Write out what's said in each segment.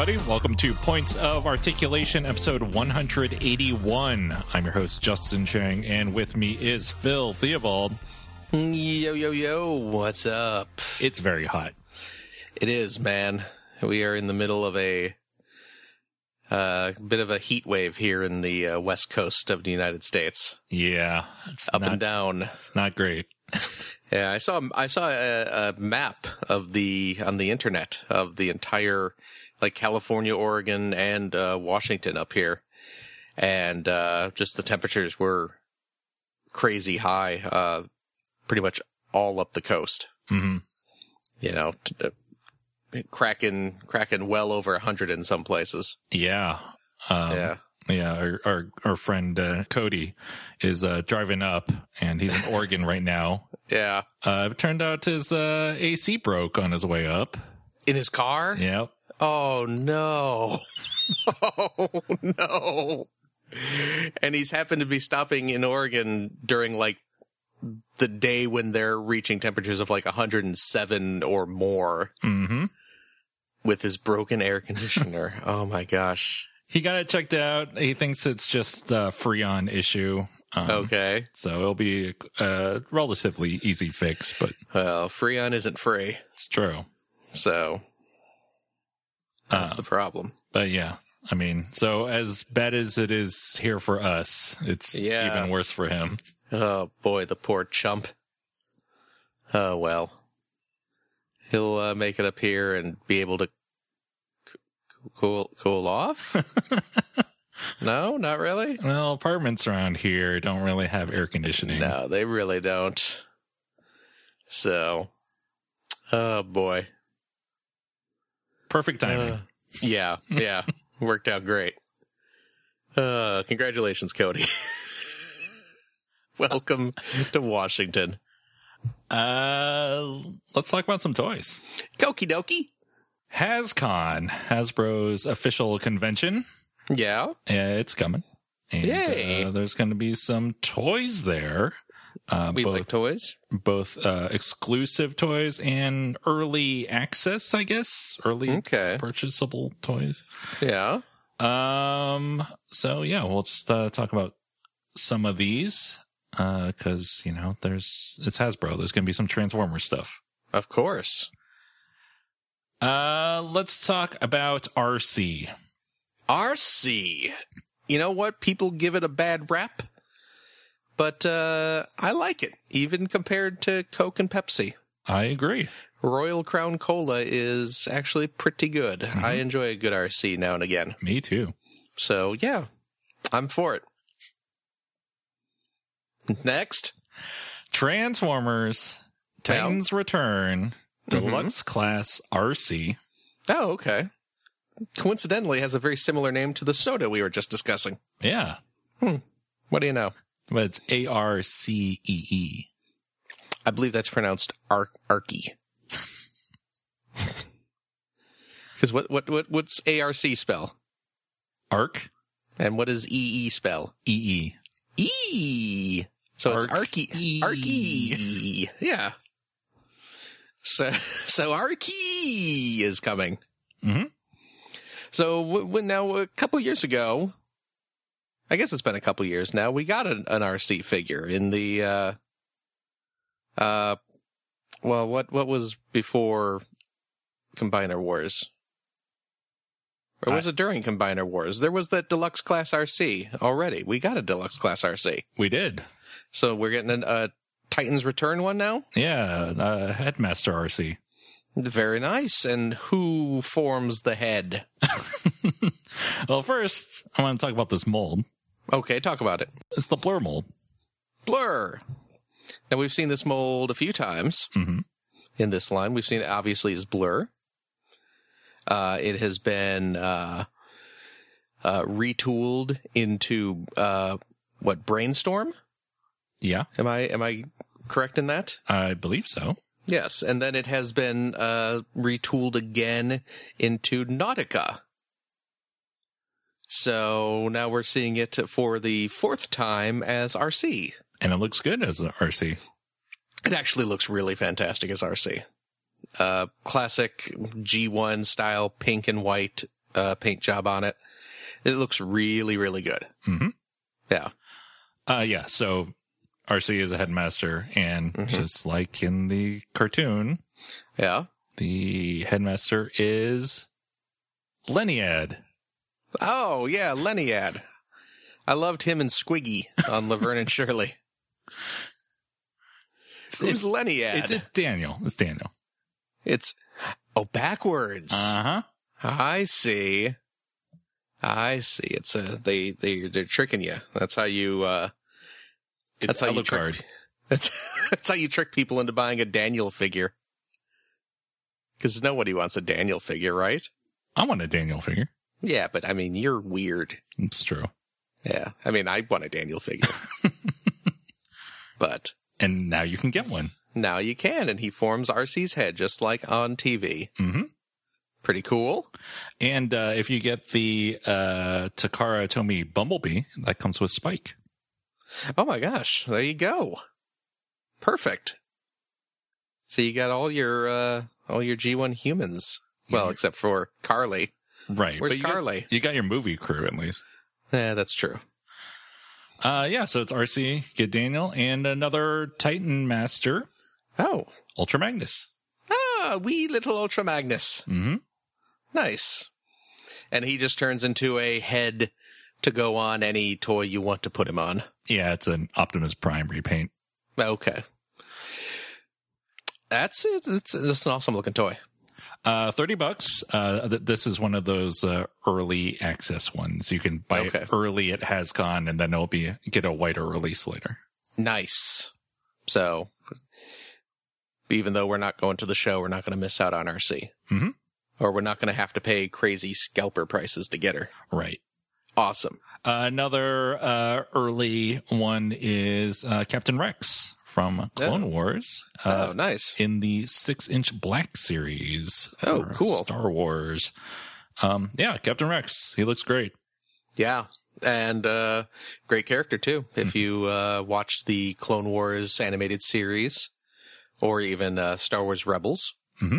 everybody. Welcome to Points of Articulation, episode 181. I'm your host, Justin Chang, and with me is Phil Theobald. Yo, yo, yo, what's up? It's very hot. It is, man. We are in the middle of a uh, bit of a heat wave here in the uh, west coast of the United States. Yeah. It's Up not, and down. It's not great. Yeah, I saw I saw a, a map of the on the internet of the entire like California, Oregon, and uh, Washington up here, and uh, just the temperatures were crazy high, uh, pretty much all up the coast. hmm You know, t- uh, cracking cracking well over hundred in some places. Yeah. Um, yeah. Yeah. Our, our, our friend uh, Cody is uh, driving up, and he's in Oregon right now. Yeah. Uh, it turned out his uh, AC broke on his way up. In his car? Yeah. Oh no. oh no. And he's happened to be stopping in Oregon during like the day when they're reaching temperatures of like 107 or more hmm with his broken air conditioner. oh my gosh. He got it checked out. He thinks it's just a Freon issue. Um, Okay. So it'll be a relatively easy fix, but Well, Freon isn't free. it's true. So that's Uh, the problem. But yeah, I mean, so as bad as it is here for us, it's Yeah. even worse for him. Oh boy, the poor chump. Oh well. He'll uh, make it up here and be able to cool cool off. no, not really. Well, apartments around here don't really have air conditioning. No, they really don't. So, oh boy. Perfect timing. Uh, yeah, yeah, worked out great. Uh, congratulations, Cody. Welcome to Washington. Uh, let's talk about some toys. Koki dokie. HasCon, Hasbro's official convention. Yeah. Uh, it's coming. And, Yay. Uh, there's going to be some toys there. Uh, We both like toys. both uh, exclusive toys and early access, I guess, early Okay. purchasable toys. Yeah. Um. So yeah, we'll just uh, talk about some of these Uh because you know there's it's Hasbro. There's going to be some Transformers stuff. Of course. Uh, let's talk about RC. RC. You know what? People give it a bad rap, but uh, I like it, even compared to Coke and Pepsi. I agree. Royal Crown Cola is actually pretty good. I enjoy a good RC now and again. Me too. So, yeah, I'm for it. Next. Transformers, Titans Return, Deluxe Class RC. Oh, okay. Coincidentally, has a very similar name to the soda we were just discussing. Yeah, Hmm. What do you know? But it's A R C E E. I believe that's pronounced Ar- Arky. Because what, what, what, what's ARC spell? Arc And what does EE spell? E E. E. So it's Arc- Arky. E. Arky. Yeah. So, so Arky is coming. Mhm. So w- when now a couple years ago, I guess it's been a couple years now, we got an, an RC figure in the, uh, uh, well, what, what was before Combiner Wars? Or was it during Combiner Wars? There was that deluxe class RC already. We got a deluxe class RC. We did. So we're getting an, a Titans Return one now. Yeah, uh, Headmaster RC. Very nice. And who forms the head? Well, first, I want to talk about this mold. Okay, talk about it. It's the Blur mold. Blur. Now we've seen this mold a few times Mhm. in this line. We've seen it obviously as Blur. Uh, it has been uh, uh, retooled into uh, what brainstorm? Yeah, Am I am I correct in that? I believe so. Yes, and then it has been uh, retooled again into Nautica. So now we're seeing it for the fourth time as RC. And it looks good as RC. It actually looks really fantastic as RC. uh, classic G1 style pink and white uh, paint job on it. It looks really, really good. Mhm. Yeah. Uh, yeah. So RC is a headmaster, and Mhm. just like in the cartoon, Yeah. the headmaster is Leinad. Oh, yeah. Lennyad. I loved him and Squiggy on Laverne and Shirley. It's, Who's it's, it's, it's Daniel. It's Daniel. It's oh backwards. Uh huh. I see. I see. It's a they they they're tricking you. That's how you. uh It's That's how you trick. That's that's how you trick people into buying a Daniel figure. Because nobody wants a Daniel figure, right? I want a Daniel figure. Yeah, but I mean, you're weird. It's true. Yeah, I mean, I want a Daniel figure, but And now you can get one. now you can, and he forms RC's head just like on TV. Mm-hmm. Pretty cool. And uh, if you get the uh, Takara Tomy Bumblebee, that comes with Spike. Oh my gosh, there you go. Perfect. So you got all your uh all your G1 humans. Well, Mhm. except for Carly. Right. Where's but you got- Carly? you got your movie crew at least. Yeah, that's true. Uh, yeah, so it's RC, get Daniel, and another Titan Master, Oh. Ultra Magnus. Ah, wee little Ultra Magnus. hmm Nice. And he just turns into a head to go on any toy you want to put him on. Yeah, it's an Optimus Prime repaint. Okay. That's it. It's, it's an awesome looking toy. Uh, 30 bucks. Uh, th- this is one of those uh, early access ones. You can buy Okay. it early at HasCon and then it'll be get a wider release later. Nice. So, even though we're not going to the show, we're not going to miss out on RC. Mhm. Or we're not going to have to pay crazy scalper prices to get her. Right. Awesome. Uh, another uh, early one is uh, Captain Rex from Clone Wars. Uh, oh, nice. in the six inch black series. Oh, cool. Star Wars. Um, yeah, Captain Rex. He looks great. Yeah. And uh, great character, too. Mm-hmm. If you uh, watched the Clone Wars animated series or even uh, Star Wars Rebels. mm-hmm.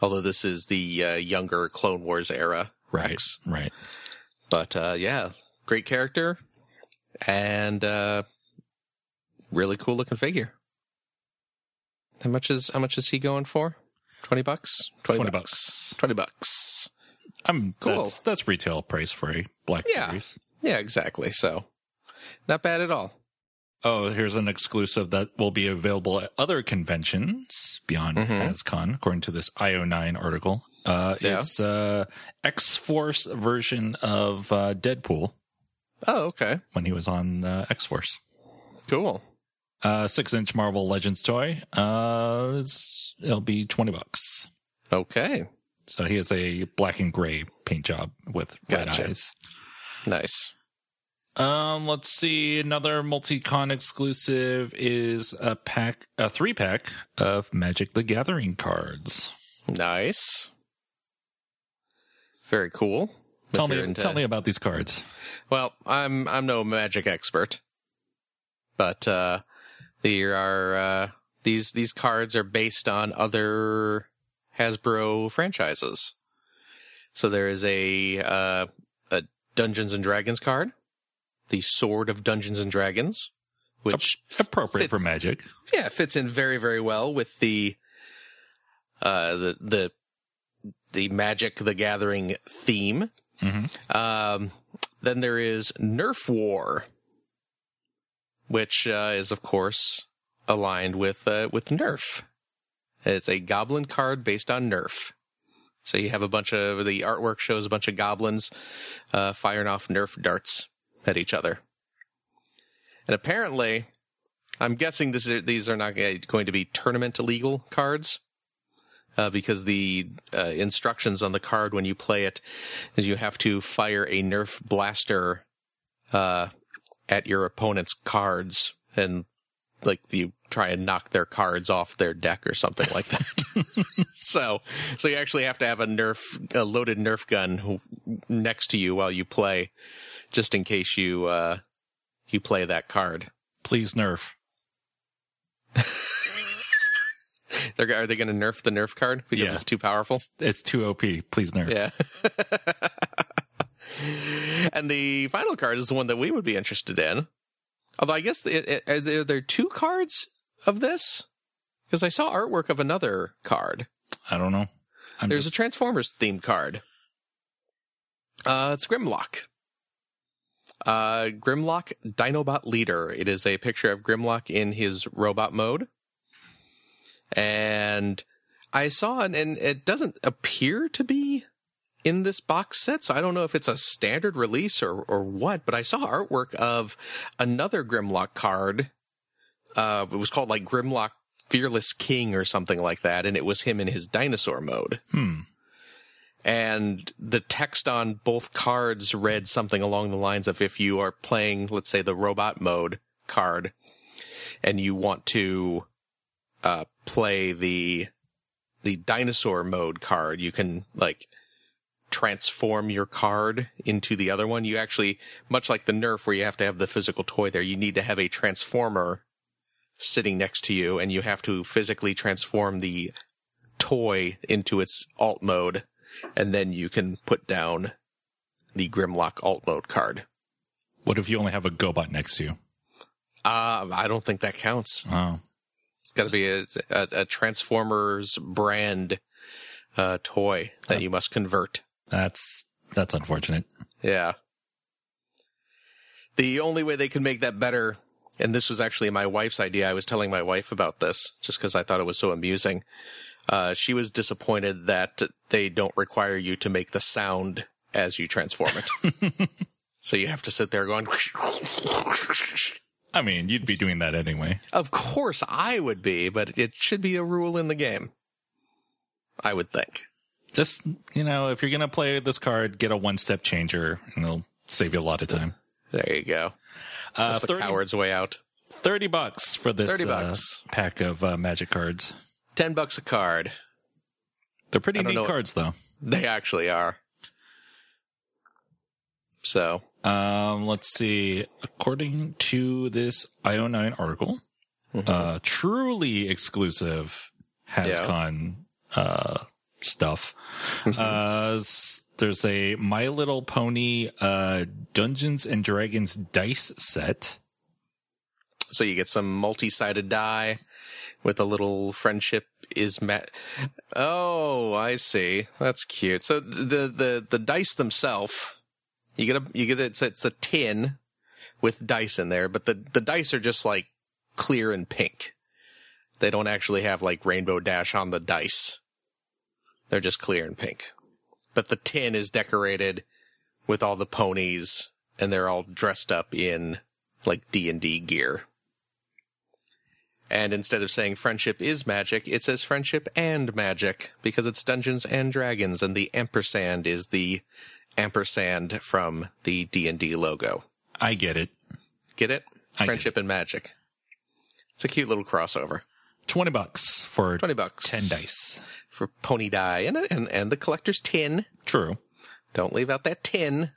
Although this is the uh, younger Clone Wars era Rex. Right. But uh, yeah, great character and uh, really cool looking figure. How much is how much is he going for? Twenty bucks. 20 bucks. Twenty bucks. I'm Cool. That's, that's retail price for a black Yeah. series. Yeah, exactly. So not bad at all. Oh, here's an exclusive that will be available at other conventions beyond Mhm. HasCon, according to this IO9 article. Uh, Yeah. It's uh, X Force version of uh, Deadpool Oh, okay. when he was on uh, X Force. Cool. Uh, six inch Marvel Legends toy. Uh, it'll be 20 bucks. Okay. So he has a black and gray paint job with red Gotcha. eyes. Nice. Um, let's see. Another multi-con exclusive is a pack, a three pack of Magic the Gathering cards. Nice. Very cool. Tell me, into- tell me about these cards. Well, I'm I'm no magic expert, but uh, there are uh, these these cards are based on other Hasbro franchises. So there is a uh, a Dungeons and Dragons card, the Sword of Dungeons and Dragons, which Appropriate for Magic. yeah fits in very very well with the uh the the the Magic the Gathering theme. Mhm. Um, then there is Nerf War, which uh, is of course aligned with uh, with Nerf. It's a goblin card based on Nerf. So you have a bunch of the artwork shows a bunch of goblins uh, firing off Nerf darts at each other. And apparently, I'm guessing this is, these are not going to be tournament legal cards uh, because the uh, instructions on the card when you play it is you have to fire a Nerf blaster uh, at your opponent's cards and like you try and knock their cards off their deck or something like that. so, so you actually have to have a Nerf, a loaded Nerf gun next to you while you play, just in case you uh, you play that card. Please nerf. They're are they going to nerf the nerf card because Yeah. it's too powerful? It's too OP. Please nerf. Yeah. and the final card is the one that we would be interested in. Although I guess it, it, are, there, are there two cards of this? Because I saw artwork of another card. I don't know. I'm There's just, a Transformers themed card. Uh, it's Grimlock. Uh, Grimlock Dinobot Leader. It is a picture of Grimlock in his robot mode. And I saw it, and it doesn't appear to be in this box set, so I don't know if it's a standard release or, or what, but I saw artwork of another Grimlock card. Uh, it was called like Grimlock Fearless King or something like that, and it was him in his dinosaur mode. hmm. And the text on both cards read something along the lines of if you are playing, let's say, the robot mode card, and you want to uh, play the the dinosaur mode card, you can like transform your card into the other one. You actually, much like the Nerf, where you have to have the physical toy there, you need to have a transformer sitting next to you, and you have to physically transform the toy into its alt mode, and then you can put down the Grimlock alt mode card. What if you only have a GoBot next to you? Uh, I don't think that counts. Oh, It's got to be a, a, a Transformers brand uh, toy that you must convert. That's that's unfortunate. Yeah. The only way they could make that better, and this was actually my wife's idea. I was telling my wife about this just because I thought it was so amusing. Uh, she was disappointed that they don't require you to make the sound as you transform it. so you have to sit there going, I mean, you'd be doing that anyway. of course I would be, but it should be a rule in the game. I would think. Just you know, if you're gonna play this card, get a one-step changer, and it'll save you a lot of time. There you go. Uh, That's the 30, coward's way out. 30 bucks for this 30 uh, pack of uh, magic cards. Ten bucks a card. They're pretty neat know. cards, though. They actually are. So Um, let's see. According to this IO9 article, Mm-hmm. uh, truly exclusive HasCon uh, stuff. Mm-hmm. Uh, there's a My Little Pony uh, Dungeons and Dragons dice set. So you get some multi-sided die with a little friendship is met. Oh, I see. That's cute. So the the the dice themselves, you get a you get a, it's it's a tin with dice in there, but the the dice are just like clear and pink. They don't actually have like rainbow dash on the dice. They're just clear and pink. But the tin is decorated with all the ponies and they're all dressed up in like D&D gear. And instead of saying friendship is magic, it says friendship and magic because it's Dungeons and Dragons and the ampersand is the ampersand from the D&D logo. I get it. Get it? I get Friendship and magic. It's a cute little crossover. 20 bucks for 20 bucks. 10 dice. For pony die and, and, and the collector's tin. True. Don't leave out that tin.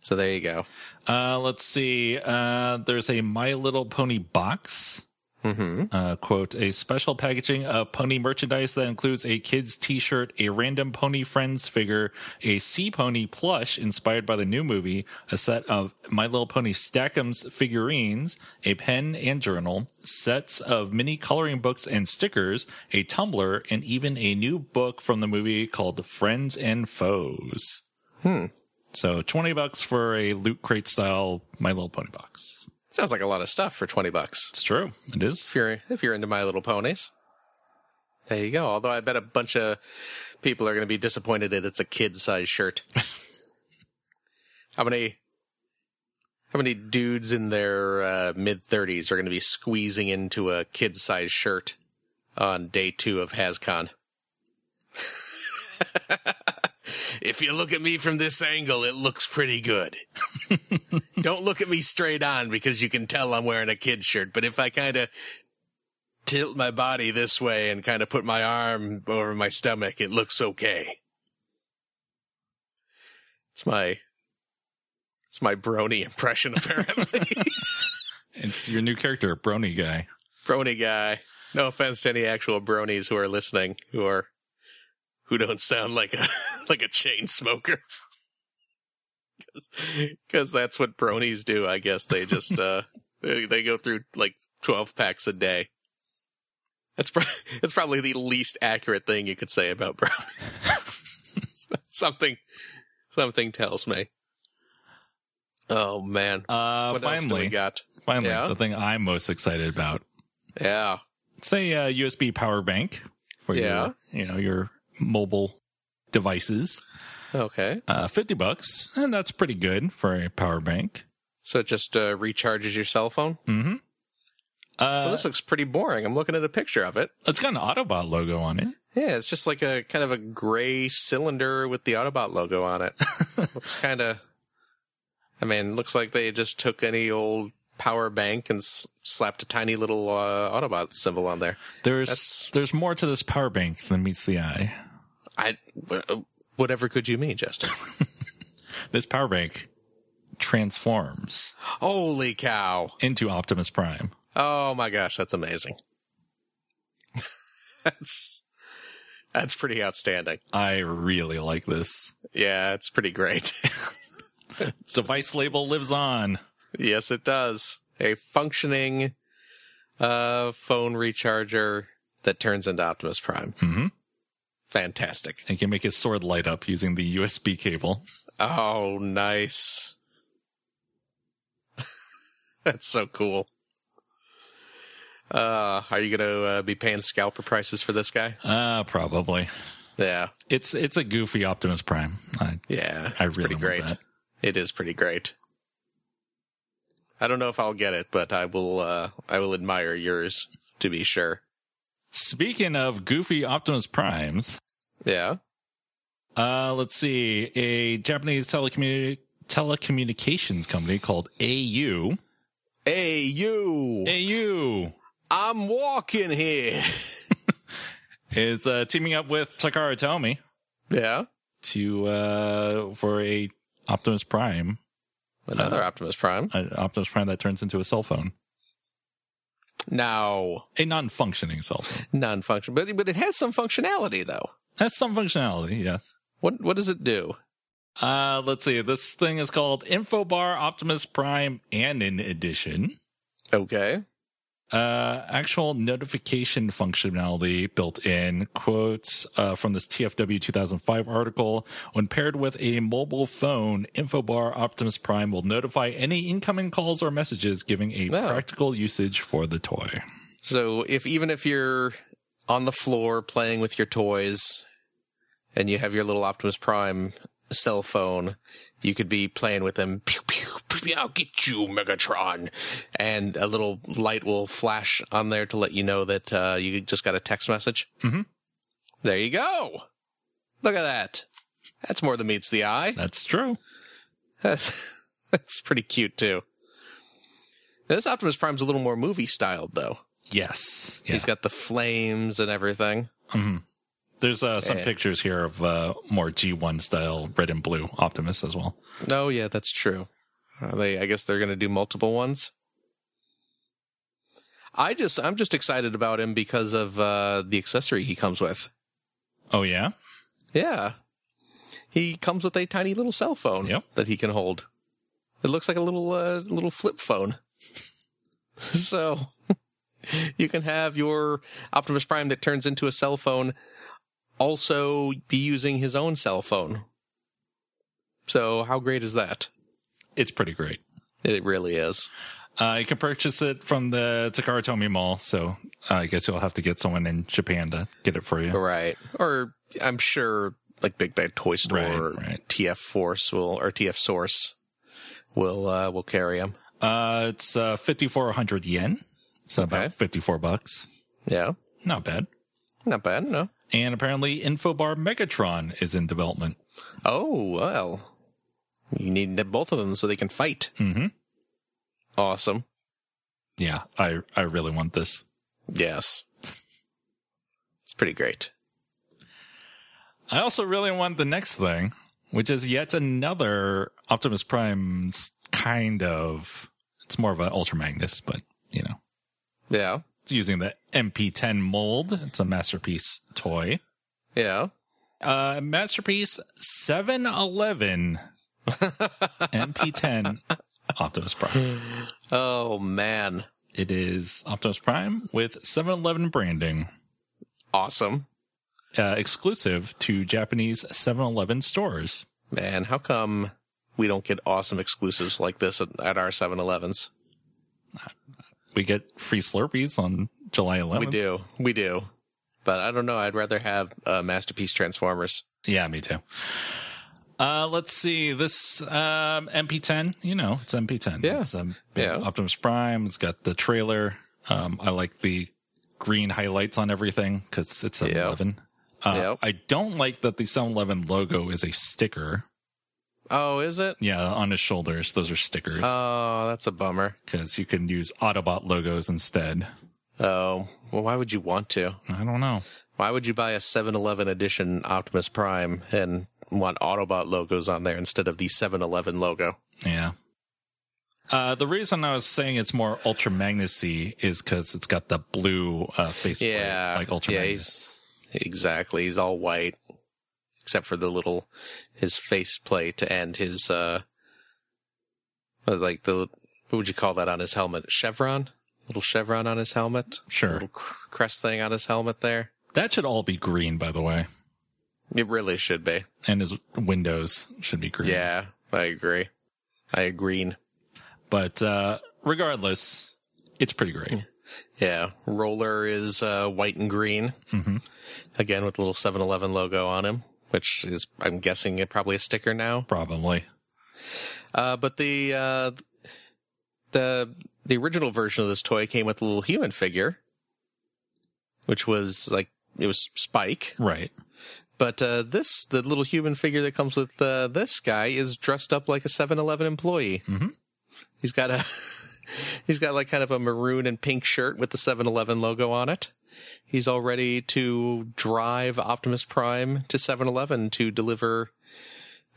So there you go. Uh, let's see. Uh, there's a My Little Pony box. Mm-hmm. Uh, quote, a special packaging of pony merchandise that includes a kid's t-shirt, a random pony friends figure, a sea pony plush inspired by the new movie, a set of My Little Pony Stack'ems figurines, a pen and journal, sets of mini coloring books and stickers, a tumbler, and even a new book from the movie called Friends and Foes. Hmm. So 20 bucks for a loot crate style My Little Pony box. Sounds like a lot of stuff for 20 bucks. It's true. It is. if you're if you're into My Little Ponies. There you go. Although I bet a bunch of people are going to be disappointed that it's a kid size shirt. how many how many dudes in their uh, mid 30s are going to be squeezing into a kid size shirt on day 2 of HasCon? if you look at me from this angle, it looks pretty good. Don't look at me straight on because you can tell I'm wearing a kid shirt. But if I kind of tilt my body this way and kind of put my arm over my stomach, it looks okay. It's my it's my brony impression apparently. It's your new character, Brony guy. brony guy. no offense to any actual bronies who are listening, who are who don't sound like a like a chain smoker. Because that's what bronies do. I guess they just uh they, they go through like twelve packs a day. That's pro- that's probably the least accurate thing you could say about brown. something something tells me. Oh man, Uh, what else do we finally, got? finally, Yeah? the thing I'm most excited about. Yeah, say a uh, USB power bank for Yeah. your, you know, your mobile devices. Okay. Uh, 50 bucks, and that's pretty good for a power bank. So it just uh, recharges your cell phone. Mm-hmm. Uh, Well, this looks pretty boring. I'm looking at a picture of it. it's got an Autobot logo on it. Yeah, it's just like a kind of a gray cylinder with the Autobot logo on it. looks kind of. I mean, looks like they just took any old power bank and s- slapped a tiny little uh, Autobot symbol on there. There's That's- there's more to this power bank than meets the eye. I, whatever could you mean, Justin? This power bank transforms Holy cow! into Optimus Prime. Oh my gosh, that's amazing. that's that's pretty outstanding. I really like this. Yeah, it's pretty great. Device label lives on. yes, it does. A functioning uh phone recharger that turns into Optimus Prime. Mm-hmm. Fantastic. And can make his sword light up using the USB cable. Oh, nice. That's so cool. Uh, are you going to uh, be paying scalper prices for this guy? Uh, probably. Yeah. It's it's a goofy Optimus Prime. I, Yeah. I it's really pretty great. It is pretty great. I don't know if I'll get it, but I will uh I will admire yours to be sure. Speaking of goofy Optimus Primes, Yeah. uh, let's see. A Japanese telecommuni- telecommunications company called AU. You. AU I'm walking here. is uh, teaming up with Takara Tomy Yeah. to uh, for a Optimus Prime, Another Optimus Prime. an Optimus Prime that turns into a cell phone, No. a non-functioning cell phone. Non-function, but but it has some functionality though. Has some functionality, yes. What what does it do? Uh, let's see. This thing is called Infobar Optimus Prime Anon Edition. Okay. Uh, actual notification functionality built in quotes uh, from this TFW 2005 article. When paired with a mobile phone, Infobar Optimus Prime will notify any incoming calls or messages, giving a Oh. practical usage for the toy. So if even if you're on the floor playing with your toys and you have your little Optimus Prime cell phone, you could be playing with them. Pew, pew, pew, I'll get you, Megatron. And a little light will flash on there to let you know that uh, you just got a text message. Mhm. There you go. Look at that. That's more than meets the eye. That's true. That's, that's pretty cute too. Now, this Optimus Prime's a little more movie styled though. Yes. Yeah. He's got the flames and everything. There's uh, some Yeah. pictures here of uh, more G1 style red and blue Optimus as well. Oh yeah, that's true. Are they I guess they're going to do multiple ones. I just I'm just excited about him because of uh the accessory he comes with. Oh, yeah? Yeah. He comes with a tiny little cell phone Yep. that he can hold. It looks like a little uh, little flip phone. so you can have your Optimus Prime that turns into a cell phone also be using his own cell phone. So how great is that? It's pretty great. It really is. Uh, you can purchase it from the Takara Tomy Mall, so uh, I guess you'll have to get someone in Japan to get it for you. Right. Or I'm sure like Big Bad Toy Store Right, or right. TF Force will or TF Source will uh will carry them. Uh, it's uh, 5,400 yen, so Okay. about 54 bucks. Yeah. Not bad. Not bad, no. And apparently, Infobar Megatron is in development. Oh, well. You need both of them so they can fight. hmm Awesome. Yeah, I I really want this. Yes. It's pretty great. I also really want the next thing, which is yet another Optimus Prime kind of. It's more of an Ultra Magnus, but you know, Yeah. It's using the MP10 mold. It's a masterpiece toy. Yeah. Uh, masterpiece 711 MP10 Optimus Prime. Oh man. It is Optimus Prime with 711 branding, Awesome. uh, exclusive to Japanese 7-Eleven stores. Man, how come we don't get awesome exclusives like this at, at our 7-Elevens? We get free Slurpees on July 11th. We do. We do. But I don't know. I'd rather have uh, Masterpiece Transformers. Yeah, me too. Uh, let's see this um, MP10. You know, it's MP10. Yeah. It's, um, Yeah. Optimus Prime. It's got the trailer. Um, I like the green highlights on everything because it's 711. Uh, Yep. I don't like that the 11 logo is a sticker. Oh, is it? Yeah, on his shoulders. Those are stickers Oh, that's a bummer. because you can use Autobot logos instead. Oh, well, why would you want to? I don't know. Why would you buy a 7-Eleven edition Optimus Prime and want Autobot logos on there instead of the 7-Eleven logo? Yeah. Uh, the reason I was saying it's more Ultra Magnusy is because it's got the blue uh, faceplate, Yeah, like Ultra yeah, Magnus. he's exactly. He's all white, except for the little his faceplate and his uh, uh, like the what would you call that on his helmet? Chevron, little chevron on his helmet. Sure. little crest thing on his helmet there. That should all be green, by the way, It really should be. and his windows should be green. Yeah, I agree. I agree. But uh, regardless, it's pretty great. Yeah, roller is uh, white and green. Mm-hmm. Again with the little 7-Eleven logo on him, which is I'm guessing it probably a sticker now. Probably. Uh, but the uh, the the original version of this toy came with a little human figure, which was like it was Spike. Right. But uh, this the little human figure that comes with uh, this guy is dressed up like a 7-Eleven employee. Mhm. He's got a he's got like kind of a maroon and pink shirt with the 7-Eleven logo on it. He's all ready to drive Optimus Prime to 7-Eleven to deliver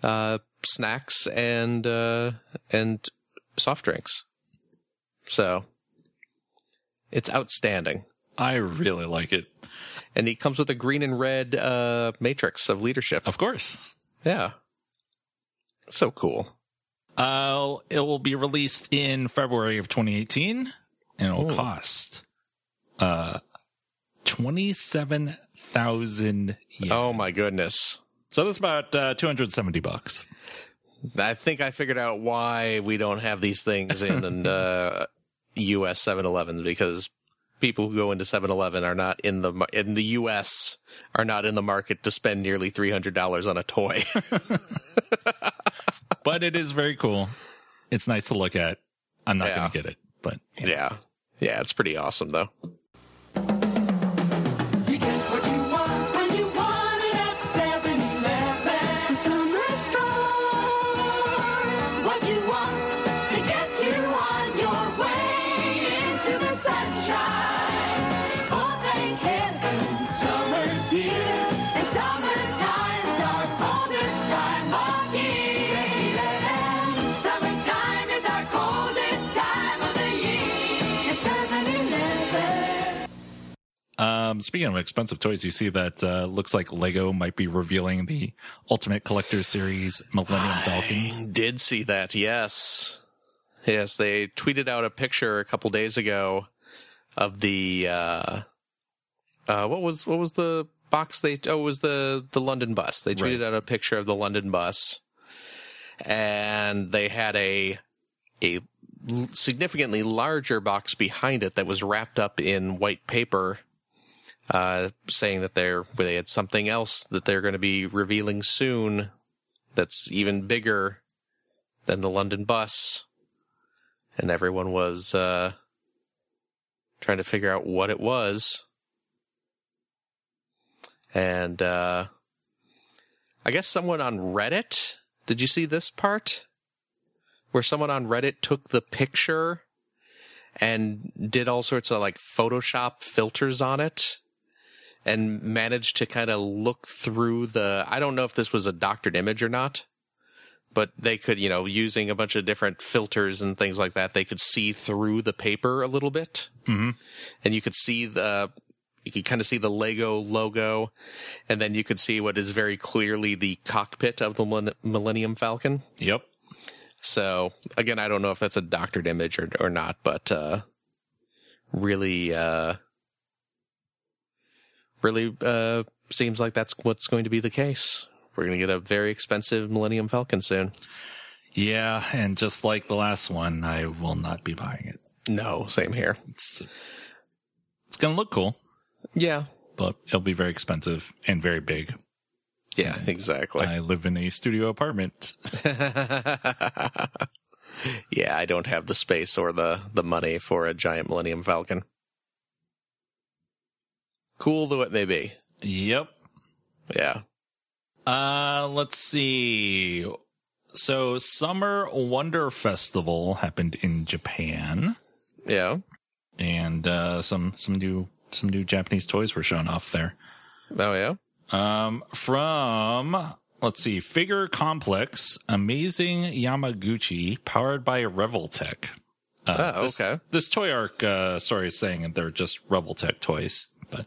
uh, snacks and uh, and soft drinks. So it's outstanding. I really like it. And he comes with a green and red uh, matrix of leadership. Of course. Yeah. So cool. Uh, it will be released in February of 2018, and it will Oh. cost uh 27,000 yen. Oh my goodness. So that's about uh, 270 bucks. I think I figured out why we don't have these things in uh, US 7-Elevens because people who go into 7-Eleven are not in the in the US are not in the market to spend nearly $300 on a toy. But it is very cool. It's nice to look at. I'm not Yeah. going to get it, but yeah. Yeah, it's pretty awesome though. Um, speaking of expensive toys, you see that uh, looks like Lego might be revealing the Ultimate Collector Series Millennium Falcon. Did see that, yes. Yes, they tweeted out a picture a couple days ago of the uh uh what was what was the box they oh it was the the London bus. They tweeted Right. out a picture of the London bus and they had a a significantly larger box behind it that was wrapped up in white paper uh saying that they're they had something else that they're going to be revealing soon that's even bigger than the London bus. And everyone was uh, trying to figure out what it was. And uh, I guess someone on Reddit, did you see this part? Where someone on Reddit took the picture and did all sorts of like Photoshop filters on it and managed to kind of look through the I don't know if this was a doctored image or not, but they could, you know, using a bunch of different filters and things like that, they could see through the paper a little bit, mm-hmm. and you could see the. You could kind of see the Lego logo, and then you could see what is very clearly the cockpit of the Millennium Falcon. Yep. So again, I don't know if that's a doctored image or or not, but uh, really, uh, really uh, seems like that's what's going to be the case. We're going to get a very expensive Millennium Falcon soon. Yeah, and just like the last one, I will not be buying it. No, same here. It's, it's going to look cool, Yeah, but it'll be very expensive and very big. yeah, exactly. I live in a studio apartment. yeah, I don't have the space or the the money for a giant Millennium Falcon. Cool though it may be. Yep. Yeah. Uh, let's see. So, Summer Wonder Festival happened in Japan, Yeah. and uh, some some new some new Japanese toys were shown off there. Oh yeah. Um, from let's see, Figure Complex, Amazing Yamaguchi, powered by Revoltech. Uh, Oh, okay. This Toyark uh, story is saying that they're just Revoltech toys, but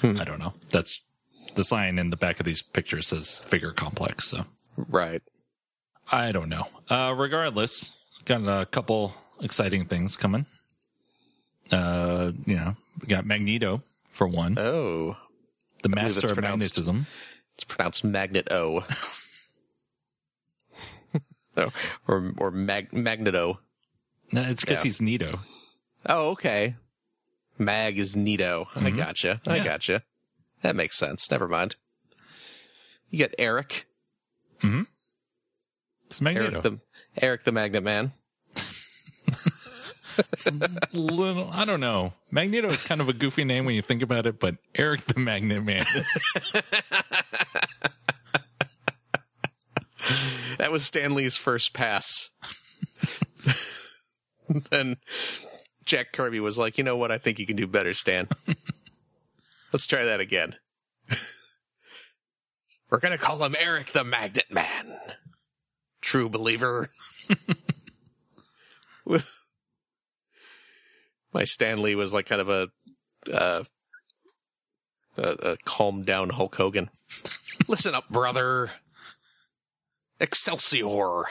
Hmm. I don't know. That's the sign in the back of these pictures says Figure Complex, so Right. I don't know. Uh, regardless, got a couple exciting things coming. Uh, you know, we got Magneto for one, Oh. the master of magnetism. It's pronounced Magnet O. oh, or or mag, Magneto. No, it's because Yeah. he's Nito. Oh, okay. Mag is Nito. I gotcha. I Yeah. gotcha. That makes sense. Never mind. You got Eric. Hmm? It's Magneto. Eric the Eric the Magnet Man. Little, I don't know. Magneto is kind of a goofy name when you think about it, but Eric the Magnet Man is. That was Stan Lee's first pass. then Jack Kirby was like, "You know what? I think you can do better, Stan. Let's try that again." We're gonna call him Eric the Magnet Man. True believer. My Stan Lee was like kind of a, uh, a, a calmed down Hulk Hogan. Listen up, brother. Excelsior.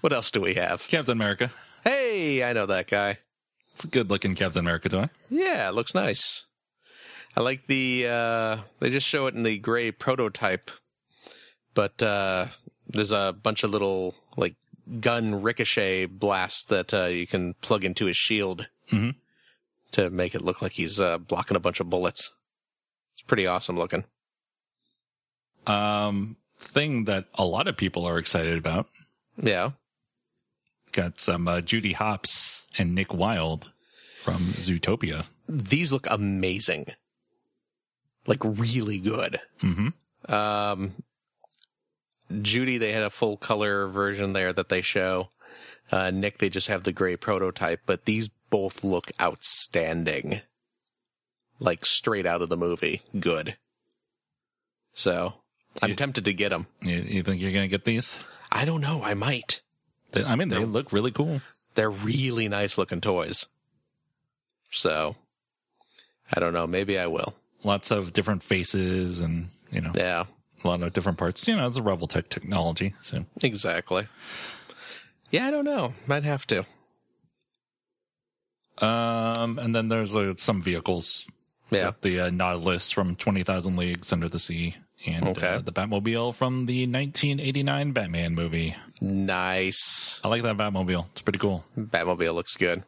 What else do we have? Captain America. Hey, I know that guy. It's a good looking Captain America toy. Yeah, it looks nice. I like the uh they just show it in the gray prototype. But uh there's a bunch of little like gun ricochet blasts that uh you can plug into his shield Mhm. to make it look like he's uh blocking a bunch of bullets. It's pretty awesome looking. Um, thing that a lot of people are excited about. Yeah. Got some uh, Judy Hopps and Nick Wilde from Zootopia. These look amazing. Like really good. Mm-hmm. Um, Judy, they had a full color version there that they show. Uh, Nick, they just have the gray prototype, but these both look outstanding. Like straight out of the movie. Good. So, I'm Yeah. tempted to get them. You, you think you're gonna get these? I don't know. I might. They, I mean, they look really cool. They're really nice looking toys. So, I don't know. Maybe I will. Lots of different faces and you know Yeah, a lot of different parts. You know, it's a Revoltech technology. So exactly. Yeah, I don't know. Might have to. Um, and then there's uh, some vehicles. Yeah. The uh, Nautilus from 20,000 Leagues Under the Sea and Okay. uh, the Batmobile from the 1989 Batman movie. Nice. I like that Batmobile. It's pretty cool Batmobile looks good.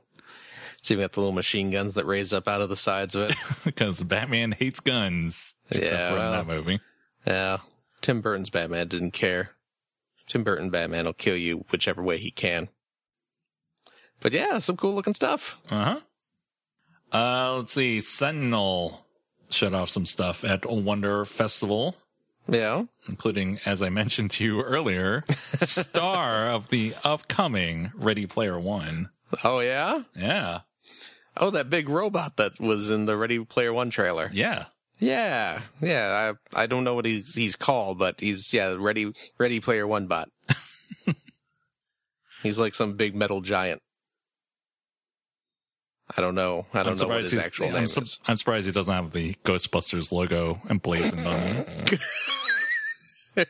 It's even got the little machine guns that raise up out of the sides of it. because Batman hates guns, except Yeah, for well. in that movie. yeah. Tim Burton's Batman didn't care. Tim Burton Batman will kill you whichever way he can. But yeah, some cool looking stuff. Uh-huh. Uh, let's see. Sentinel shut off some stuff at Wonder Festival, Yeah. including, as I mentioned to you earlier, star of the upcoming Ready Player One. Oh yeah? Yeah. Oh, that big robot that was in the Ready Player One trailer. Yeah. Yeah, yeah. I I don't know what he's he's called, but he's yeah, Ready Ready Player One bot. he's like some big metal giant. I don't know. I don't know what his actual I'm, su- is. I'm surprised he doesn't have the Ghostbusters logo emblazoned on it.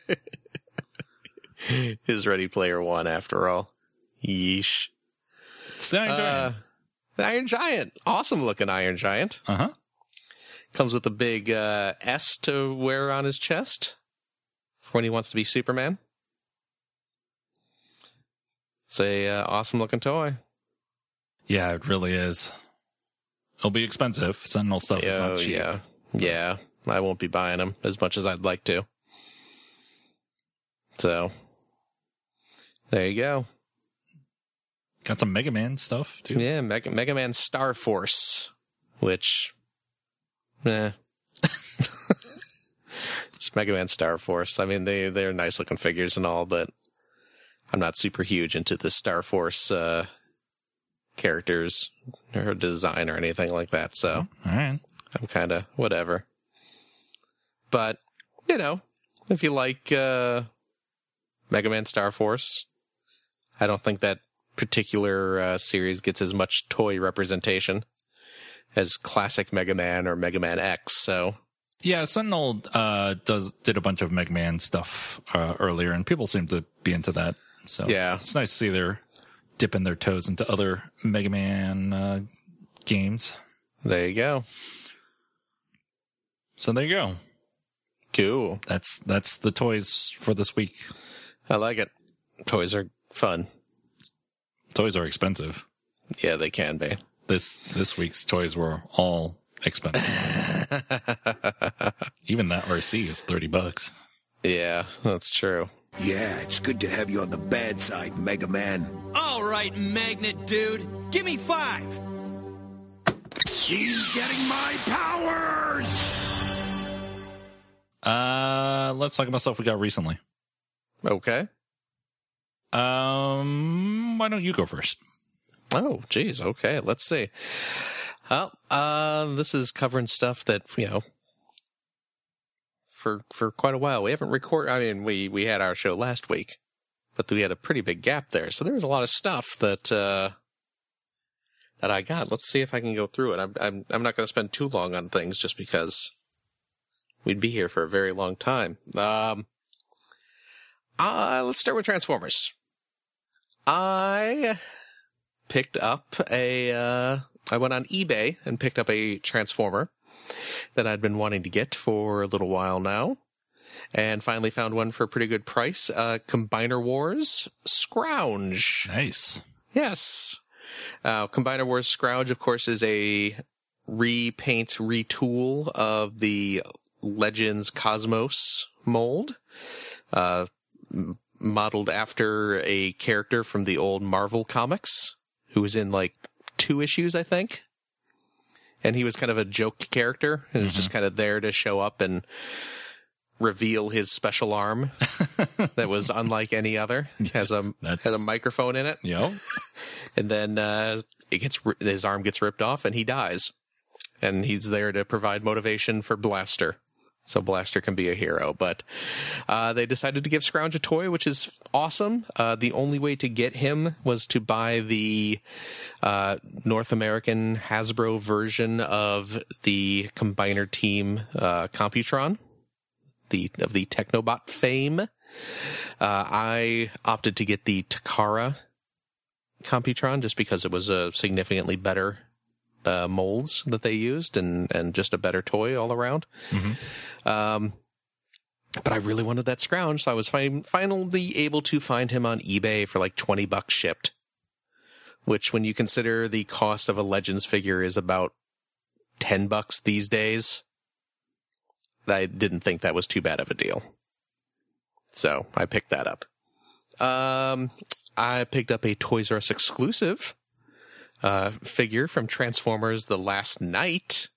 His Ready Player One, after all. Yeesh. It's the Iron Uh, Giant. the Iron Giant, awesome looking Iron Giant. Uh huh. Comes with a big uh, S to wear on his chest for when he wants to be Superman. It's a uh, awesome looking toy. Yeah, it really is. It'll be expensive. Sentinel stuff is Oh not cheap. yeah, yeah. I won't be buying them as much as I'd like to. So there you go. Got some Mega Man stuff too. Yeah, Mega, Mega Man Star Force, which, eh. it's Mega Man Star Force. I mean, they they're nice looking figures and all, but I'm not super huge into the Star Force uh, characters or design or anything like that. So All right. I'm kind of whatever. But you know, if you like uh, Mega Man Star Force, I don't think that particular uh, series gets as much toy representation as classic Mega Man or Mega Man X. So Yeah, Sentinel uh, does did a bunch of Mega Man stuff uh, earlier, and people seem to be into that. So Yeah. it's nice to see they're dipping their toes into other Mega Man uh, games. there you go. So there you go. Cool. That's that's the toys for this week. I like it. Toys are fun. Toys are expensive. Yeah, they can be. This this week's toys were all expensive. Even that RC is thirty bucks. Yeah, that's true. Yeah, it's good to have you on the bad side, Mega Man. All right, Magnet Dude. Give me five. He's getting my powers! Uh, let's talk about stuff we got recently. Okay. Um, why don't you go first? Oh, geez. Okay, let's see. Well, uh, this is covering stuff that you know for for quite a while. We haven't recorded. I mean, we we had our show last week, but we had a pretty big gap there. So there was a lot of stuff that uh, that I got. Let's see if I can go through it. I'm I'm I'm not going to spend too long on things just because we'd be here for a very long time. Um, uh, let's start with Transformers. I picked up a uh I went on eBay and picked up a transformer that I'd been wanting to get for a little while now. And finally found one for a pretty good price. Uh Combiner Wars Scrounge. Nice. Yes. Uh Combiner Wars Scrounge, of course, is a repaint, retool of the Legends Cosmos mold. Uh modeled after a character from the old Marvel comics who was in like two issues, I think. And he was kind of a joke character and was just kind of there to show up and reveal his special arm that was unlike any other. Has a That's- has a microphone in it, Yep. and then uh, it gets his arm gets ripped off and he dies. And he's there to provide motivation for Blaster. So Blaster can be a hero, but uh, they decided to give Scrounge a toy, which is awesome. Uh, the only way to get him was to buy the uh, North American Hasbro version of the Combiner Team uh, Computron, the of the Technobot fame. Uh, I opted to get the Takara Computron just because it was a significantly better uh, molds that they used and and just a better toy all around. Um, but I really wanted that scrounge, so I was fin- finally able to find him on eBay for like twenty bucks shipped. Which, when you consider the cost of a Legends figure is about ten bucks these days, I didn't think that was too bad of a deal. So I picked that up. Um, I picked up a Toys R Us exclusive uh, figure from Transformers: The Last Knight.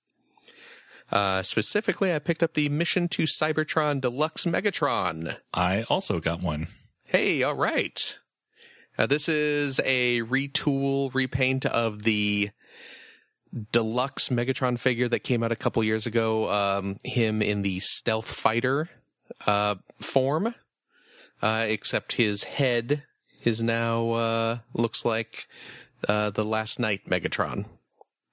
Uh, specifically, I picked up the Mission to Cybertron Deluxe Megatron. I also got one. Hey, all right. Uh, this is a retool, repaint of the deluxe Megatron figure that came out a couple years ago. Um, him in the stealth fighter uh, form, uh, except his head is now uh, looks like uh, the Last Knight Megatron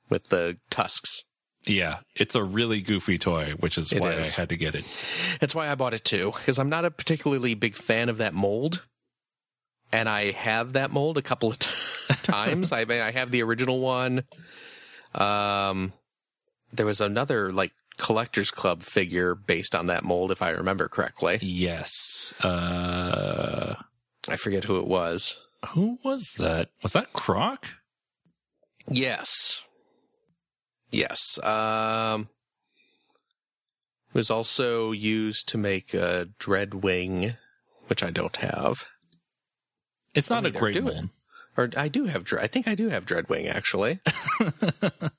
with the tusks. Yeah, it's a really goofy toy, which is It why is. I had to get it. That's why I bought it too, because I'm not a particularly big fan of that mold. And I have that mold a couple of t- times. I mean, I have the original one. Um, there was another like collector's club figure based on that mold, if I remember correctly. Yes. Uh, I forget who it was. Who was that? Was that Croc? Yes. Yes. Um, it was also used to make a Dreadwing, which I don't have. It's not Oh, a great one. Or I do have. I think I do have Dreadwing actually.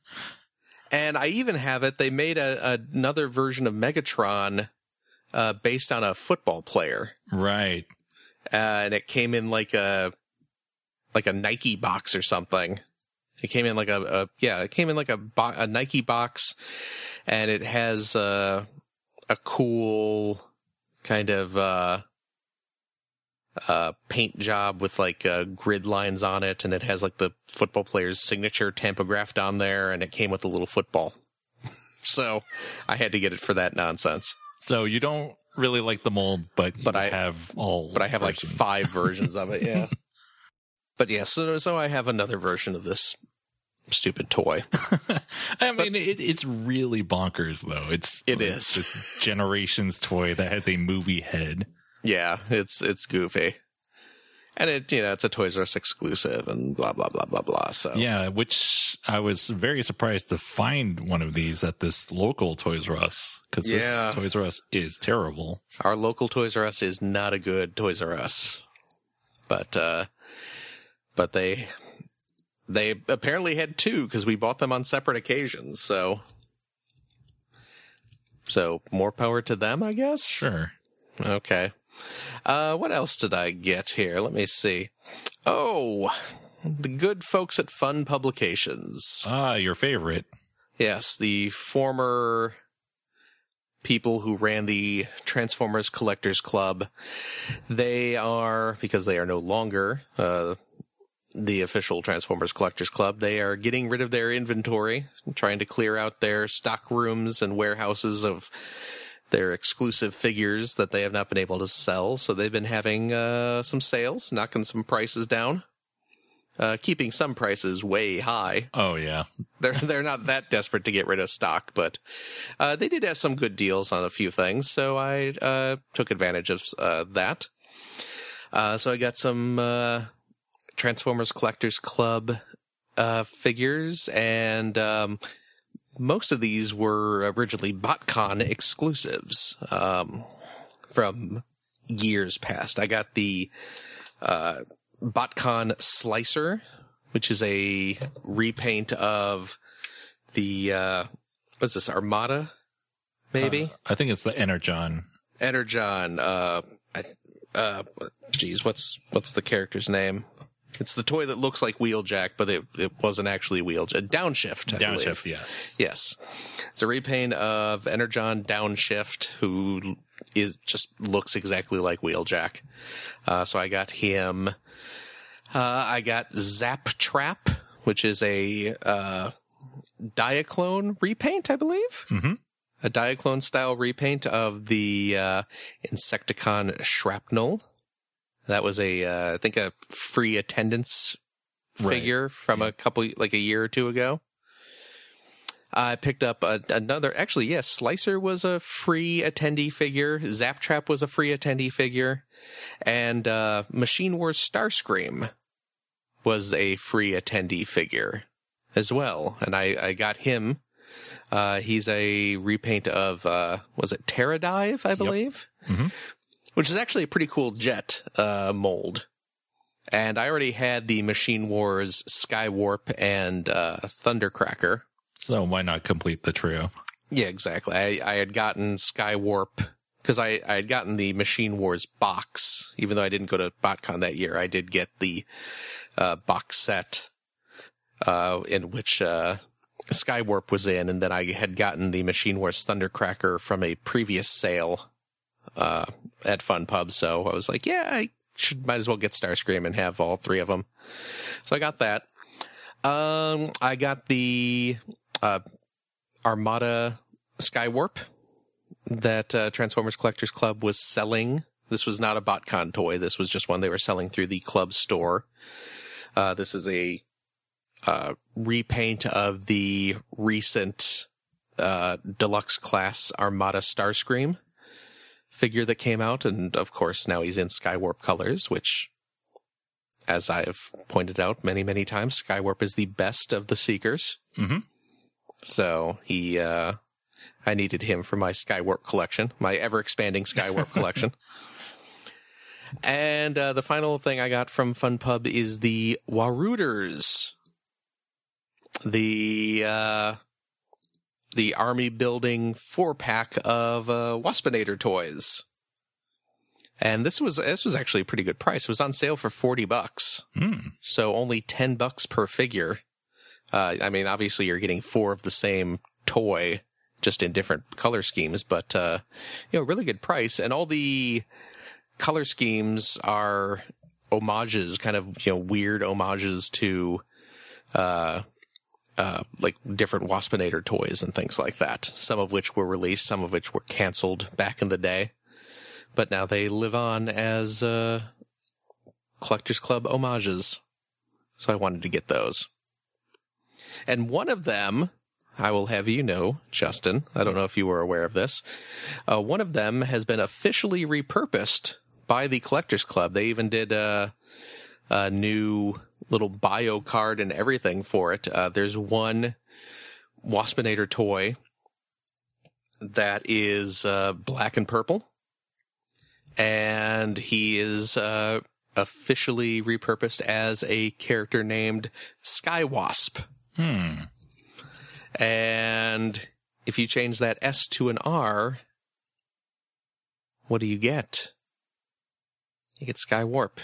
and I even have it. They made a, another version of Megatron uh, based on a football player, Right. uh, and it came in like a like a Nike box or something. It came in like a, a yeah, it came in like a bo- a Nike box, and it has uh, a cool kind of uh, uh, paint job with like uh, grid lines on it, and it has like the football player's signature tampographed on there, and it came with a little football. so I had to get it for that nonsense. So you don't really like the mold, but But I- have all. But I have like five versions of it. Yeah. But yeah, so so I have another version of this stupid toy. I mean, it, it's really bonkers, though. It's It is. this generation's toy that has a movie head. Yeah, it's it's goofy. And it you know, it's a Toys R Us exclusive and blah blah blah blah blah. So Yeah, which I was very surprised to find one of these at this local Toys R Us because Yeah. this Toys R Us is terrible. our local Toys R Us is not a good Toys R Us. But uh but they they apparently had two because we bought them on separate occasions, so so more power to them, I guess. Sure. Okay. Uh, what else did I get here? Let me see. Oh, the good folks at Fun Publications. Ah, your favorite. Yes, the former people who ran the Transformers Collectors Club. They are, because they are no longer uh, the official Transformers Collectors Club, they are getting rid of their inventory, trying to clear out their stock rooms and warehouses of their exclusive figures that they have not been able to sell. So they've been having uh, some sales, knocking some prices down. Uh, keeping some prices way high Oh yeah. they're they're not that desperate to get rid of stock, but uh, they did have some good deals on a few things, so I uh, took advantage of uh, that. Uh, so I got some uh, Transformers Collectors Club uh, figures, and um, most of these were originally BotCon exclusives um, from years past. I got the uh, BotCon Slicer, which is a repaint of the uh what's this Armada maybe I think it's the Energon. Energon uh I uh geez what's what's the character's name it's the toy that looks like Wheeljack but it it wasn't actually Wheeljack Downshift I believe. Downshift, yes. Yes. It's a repaint of Energon Downshift, who is just looks exactly like Wheeljack. Uh, so I got him. Uh, I got Zap Trap, which is a uh, Diaclone repaint, I believe. Mhm. A Diaclone style repaint of the uh, Insecticon Shrapnel. That was a, uh, I think, a free attendance Right. figure from a couple, like a year or two ago. I picked up a, another. Actually, yes, Slicer was a free attendee figure. Zaptrap was a free attendee figure, and uh, Machine Wars Starscream was a free attendee figure as well. And I, I got him. Uh, he's a repaint of uh, was it Terradive, I believe, Mhm. Which is actually a pretty cool jet uh, mold. And I already had the Machine Wars Skywarp and uh, Thundercracker. So why not complete the trio? Yeah, exactly. I, I had gotten Skywarp because I, I had gotten the Machine Wars box, even though I didn't go to BotCon that year. I did get the uh, box set, uh, in which uh, Skywarp was in, and then I had gotten the Machine Wars Thundercracker from a previous sale uh, at Fun Pub. So I was like, yeah, I should might as well get Starscream and have all three of them. So I got that. Um, I got the uh, Armada Skywarp that uh, Transformers Collectors Club was selling. This was not a BotCon toy. This was just one they were selling through the club store. Uh, this is a uh, repaint of the recent uh, deluxe class Armada Starscream figure that came out, and of course now he's in Skywarp colors, which, as I have pointed out many many times, Skywarp is the best of the Seekers. Mm-hmm. So he, uh, I needed him for my Skywarp collection, my ever expanding Skywarp collection. And uh, the final thing I got from Fun Pub is the Waruders, the uh, the army building four pack of uh, Waspinator toys. And this was this was actually a pretty good price. It was on sale for forty bucks, Hmm. so only ten bucks per figure. Uh, I mean, obviously you're getting four of the same toy, just in different color schemes, but uh, you know, really good price. And all the color schemes are homages, kind of you know weird homages to uh, uh, like different Waspinator toys and things like that. Some of which were released, some of which were canceled back in the day, but now they live on as uh, collectors club homages. So I wanted to get those. And one of them, I will have you know, Justin, I don't know if you were aware of this. Uh, one of them has been officially repurposed by the Collectors Club. They even did a, a new little bio card and everything for it. Uh, there's one Waspinator toy that is uh, black and purple, and he is uh, officially repurposed as a character named Skywasp. Hmm. And if you change that S to an R, what do you get? You get Skywarp.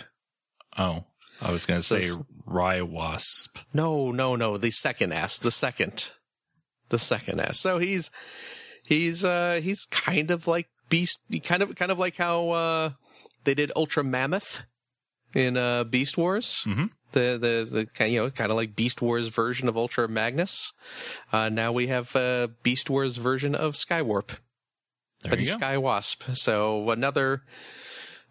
Oh, I was going to say So- Rye Wasp. No, no, no, the second S, the second. The second S. So he's he's uh he's kind of like Beast He kind of kind of like how uh they did Ultra Mammoth in uh Beast Wars. Mhm. The the the kind you know kind of like Beast Wars version of Ultra Magnus. Uh now we have uh Beast Wars version of Skywarp. There but he's. Sky Wasp. So another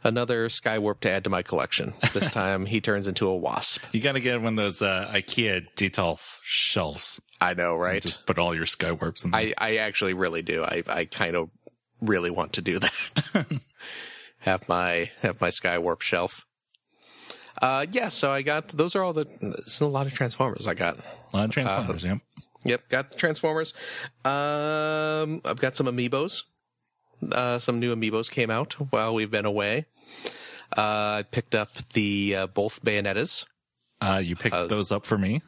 another Skywarp to add to my collection. This time he turns into a wasp. You got to get one of those uh, IKEA Detolf shelves. I know, right? Just put all your Skywarps in there. I, I actually really do. I, I kind of really want to do that. have my have my Skywarp shelf. Uh yeah, so I got those are all the it's a lot of Transformers I got. a lot of Transformers, yep. Yep, got Transformers. Um I've got some amiibos. Uh some new amiibos came out while we've been away. Uh I picked up the uh, both Bayonettas. Uh, you picked those up for me,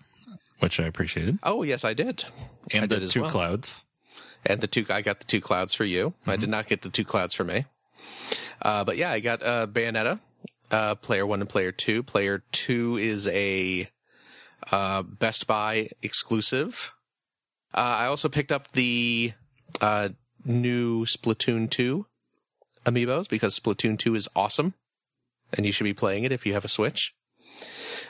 which I appreciated. Oh, yes, I did. And I the did two well. clouds. and the two I got the two clouds for you. I did not get the two clouds for me. Uh, but yeah, I got uh, Bayonetta, uh, player one and player two. Player two is a uh, Best Buy exclusive. Uh, I also picked up the uh, new Splatoon two amiibos because Splatoon two is awesome, and you should be playing it if you have a Switch.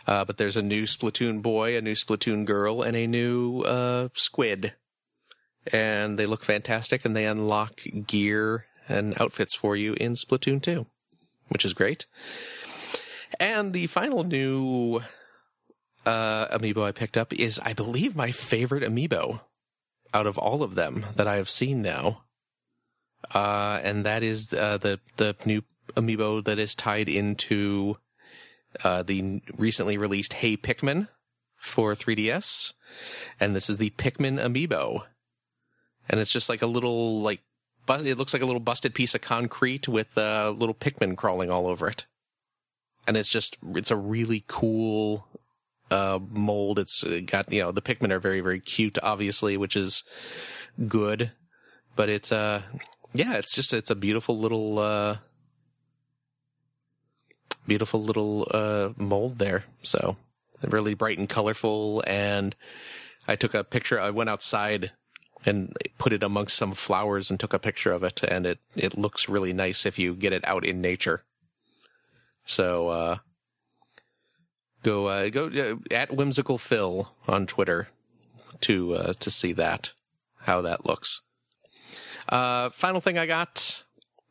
Uh, but there's a new Splatoon boy, a new Splatoon girl, and a new uh, squid and they look fantastic and they unlock gear and outfits for you in Splatoon 2, which is great. And the final new uh, amiibo I picked up is, I believe, my favorite amiibo out of all of them that I have seen now. Uh, and that is uh, the the new amiibo that is tied into uh, the recently released Hey Pikmin for 3DS, and this is the Pikmin amiibo and it's just like a little like bu- it looks like a little busted piece of concrete with uh, little Pikmin crawling all over it, and it's just it's a really cool uh, mold. It's got you know the Pikmin are very very cute, obviously, which is good, but it's uh yeah, it's just it's a beautiful little uh beautiful little uh mold there. So really bright and colorful and I took a picture. I went outside and put it amongst some flowers and took a picture of it, and it it looks really nice if you get it out in nature. So uh, go uh, go uh, at whimsical Phil on Twitter to uh, to see that how that looks. Uh, final thing I got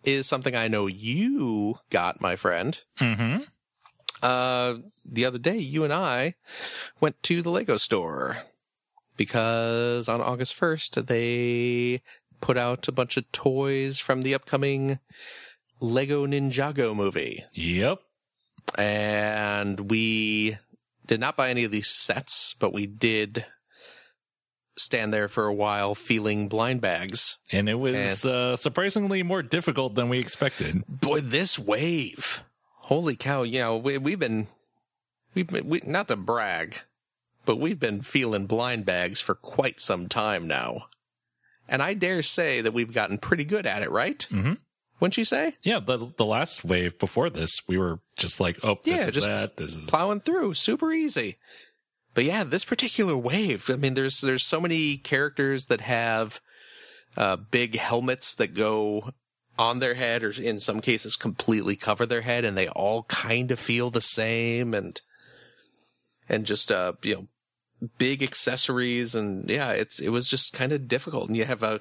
is something I know you got, my friend. Mm-hmm. Uh, the other day, you and I went to the Lego store because on August 1st, they put out a bunch of toys from the upcoming Lego Ninjago movie. Yep. And we did not buy any of these sets, but we did stand there for a while feeling blind bags. And it was uh, surprisingly more difficult than we expected. Boy, this wave. Holy cow. You know, we, we've been, we've been, we, not to brag, but we've been feeling blind bags for quite some time now. And I dare say that we've gotten pretty good at it, right? Mhm. Wouldn't you say? Yeah, the the last wave before this, we were just like, oh, this Yeah, is just that. This is plowing through super easy but yeah this particular wave i mean there's there's so many characters that have uh big helmets that go on their head or in some cases completely cover their head and they all kind of feel the same and and just uh you know big accessories and yeah it's it was just kind of difficult and you have a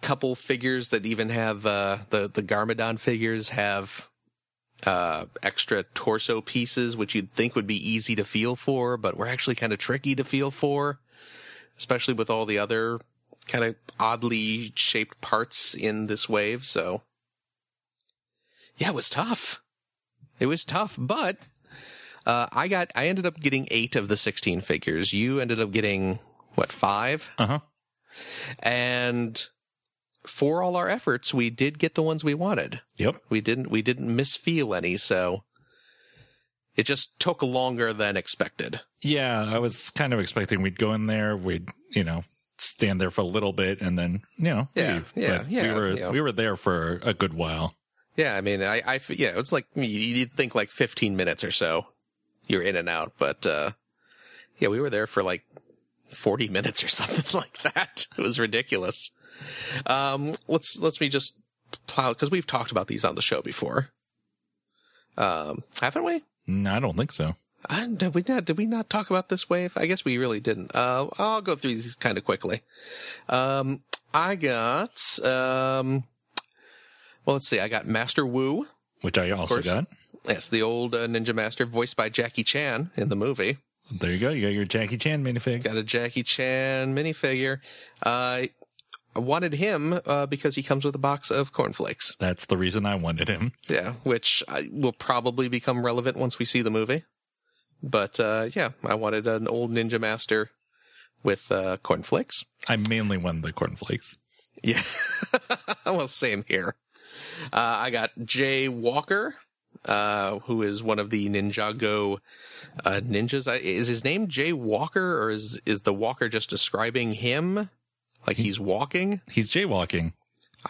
couple figures that even have uh the the garmadon figures have uh, extra torso pieces, which you'd think would be easy to feel for, but were actually kind of tricky to feel for, especially with all the other kind of oddly shaped parts in this wave. So, yeah, it was tough. It was tough, but uh, I got I ended up getting eight of the sixteen figures. You ended up getting what five? uh huh. And for all our efforts, we did get the ones we wanted Yep. we didn't we didn't misfeel any so it just took longer than expected Yeah, I was kind of expecting we'd go in there, we'd you know stand there for a little bit, and then you know Yeah, leave. yeah, But yeah, We were yeah. we were there for a good while. yeah i mean i i yeah it's like you- you'd think like 15 minutes or so you're in and out but uh yeah we were there for like 40 minutes or something like that it was ridiculous um let's let's me just plow because we've talked about these on the show before um haven't we No, I don't think so. I, did we not? Did we not talk about this wave? I guess we really didn't. Uh, I'll go through these kind of quickly. Um, I got. Um, well, let's see. I got Master Wu. Which I also got. Yes, the old uh, Ninja Master, voiced by Jackie Chan in the movie. There you go. You got your Jackie Chan minifig. Got a Jackie Chan minifigure. Uh, I wanted him uh, because he comes with a box of cornflakes. That's the reason I wanted him. Yeah, which I, will probably become relevant once we see the movie. But uh, yeah, I wanted an old Ninja Master with uh, cornflakes. I mainly wanted the cornflakes. Yeah. well, same here. Uh, I got Jay Walker, uh, who is one of the Ninjago uh, ninjas. I, is his name Jay Walker, or is is the Walker just describing him, like he's walking? He's jaywalking.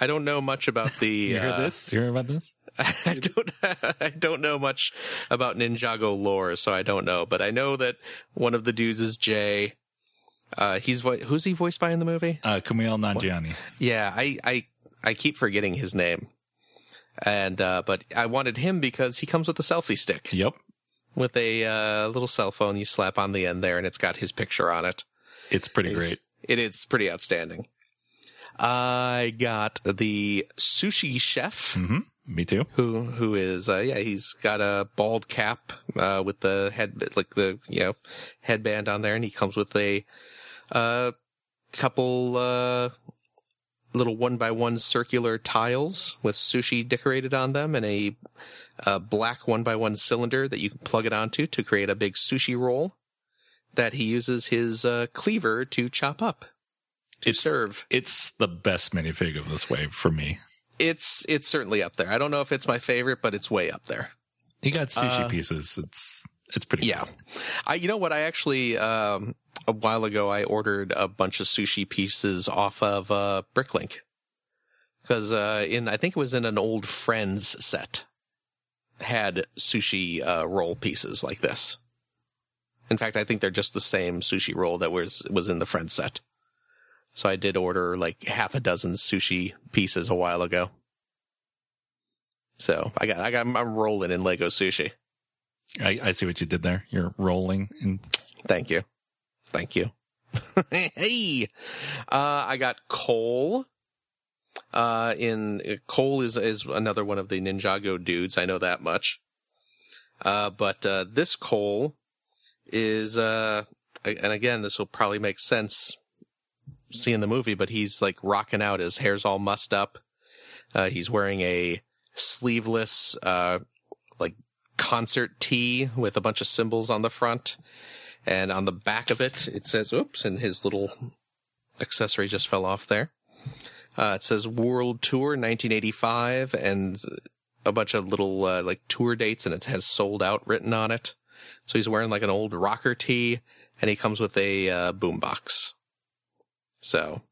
I don't know much about the. You hear uh, this? You hear about this? I don't. I don't know much about Ninjago lore, so I don't know. But I know that one of the dudes is Jay. Uh, he's vo- who's he voiced by in the movie? Uh, Kumail Nanjiani. Yeah, I, I, I keep forgetting his name. And, uh, but I wanted him because he comes with a selfie stick Yep. with a, uh, little cell phone you slap on the end there and it's got his picture on it. It's pretty It's- great. It is pretty outstanding. I got the sushi chef hmm Me too. who, who is, uh, yeah, he's got a bald cap, uh, with the head, like the, you know, headband on there and he comes with a, uh, couple, uh, little one by one circular tiles with sushi decorated on them and a, a black one by one cylinder that you can plug it onto to create a big sushi roll that he uses his uh, cleaver to chop up to It's serve. it's the best minifig of this wave for me. It's it's certainly up there. I don't know if it's my favorite, but it's way up there. You got sushi Uh, pieces. It's it's pretty. Yeah. cool. I you know what I actually um a while ago I ordered a bunch of sushi pieces off of uh Bricklink. Cuz uh in I think it was in an old Friends set had sushi uh roll pieces like this. In fact, I think they're just the same sushi roll that was was in the friend set. So I did order like half a dozen sushi pieces a while ago. So I got I got I'm rolling in Lego sushi. I, I see what you did there. You're rolling and Thank you. Thank you. hey, uh, I got Cole. Uh, in Cole is is another one of the Ninjago dudes. I know that much. Uh, but uh, this Cole is uh, and again, this will probably make sense seeing the movie. But he's like rocking out. His hair's all mussed up. Uh, he's wearing a sleeveless, uh, like concert tee with a bunch of symbols on the front. And on the back of it, it says, oops, and his little accessory just fell off there. Uh, it says World Tour 1985 and a bunch of little, uh, like tour dates and it has sold out written on it. So he's wearing like an old rocker tee and he comes with a, uh, boombox. So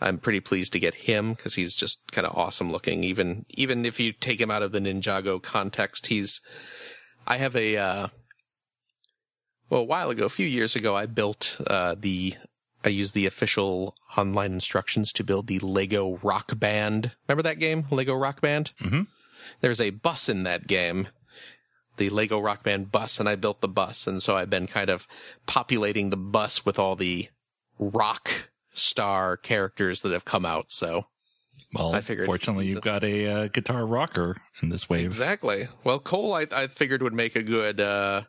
I'm pretty pleased to get him because he's just kind of awesome looking. Even, even if you take him out of the Ninjago context, he's, I have a, uh, well, a while ago, a few years ago, I built uh, the. I used the official online instructions to build the Lego Rock Band. Remember that game, Lego Rock Band? Mhm. There's a bus in that game, the Lego Rock Band bus, and I built the bus, and so I've been kind of populating the bus with all the rock star characters that have come out. So well, I figured fortunately, you've a- got a uh, guitar rocker in this wave. Exactly. Well, Cole, I, I figured would make a good, uh,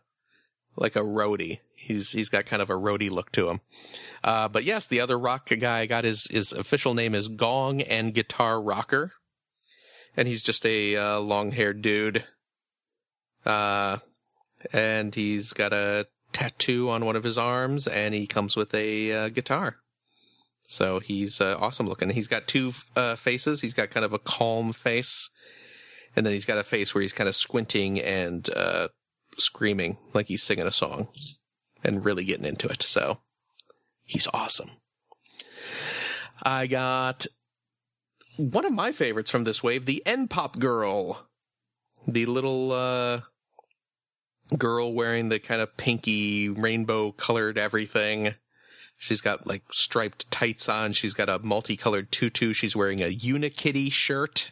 like a roadie. He's he's got kind of a roadie look to him. Uh, but yes, the other rock guy I got his his official name is Gong and Guitar Rocker, and he's just a uh, long haired dude. Uh, and he's got a tattoo on one of his arms, and he comes with a uh, guitar. So he's uh, awesome looking. He's got two uh, faces. He's got kind of a calm face, and then he's got a face where he's kind of squinting and uh, screaming like he's singing a song, and really getting into it. So he's awesome. I got one of my favorites from this wave, the N Pop girl, the little uh, girl wearing the kind of pinky rainbow colored everything. She's got like striped tights on. She's got a multicolored tutu. She's wearing a Unikitty shirt.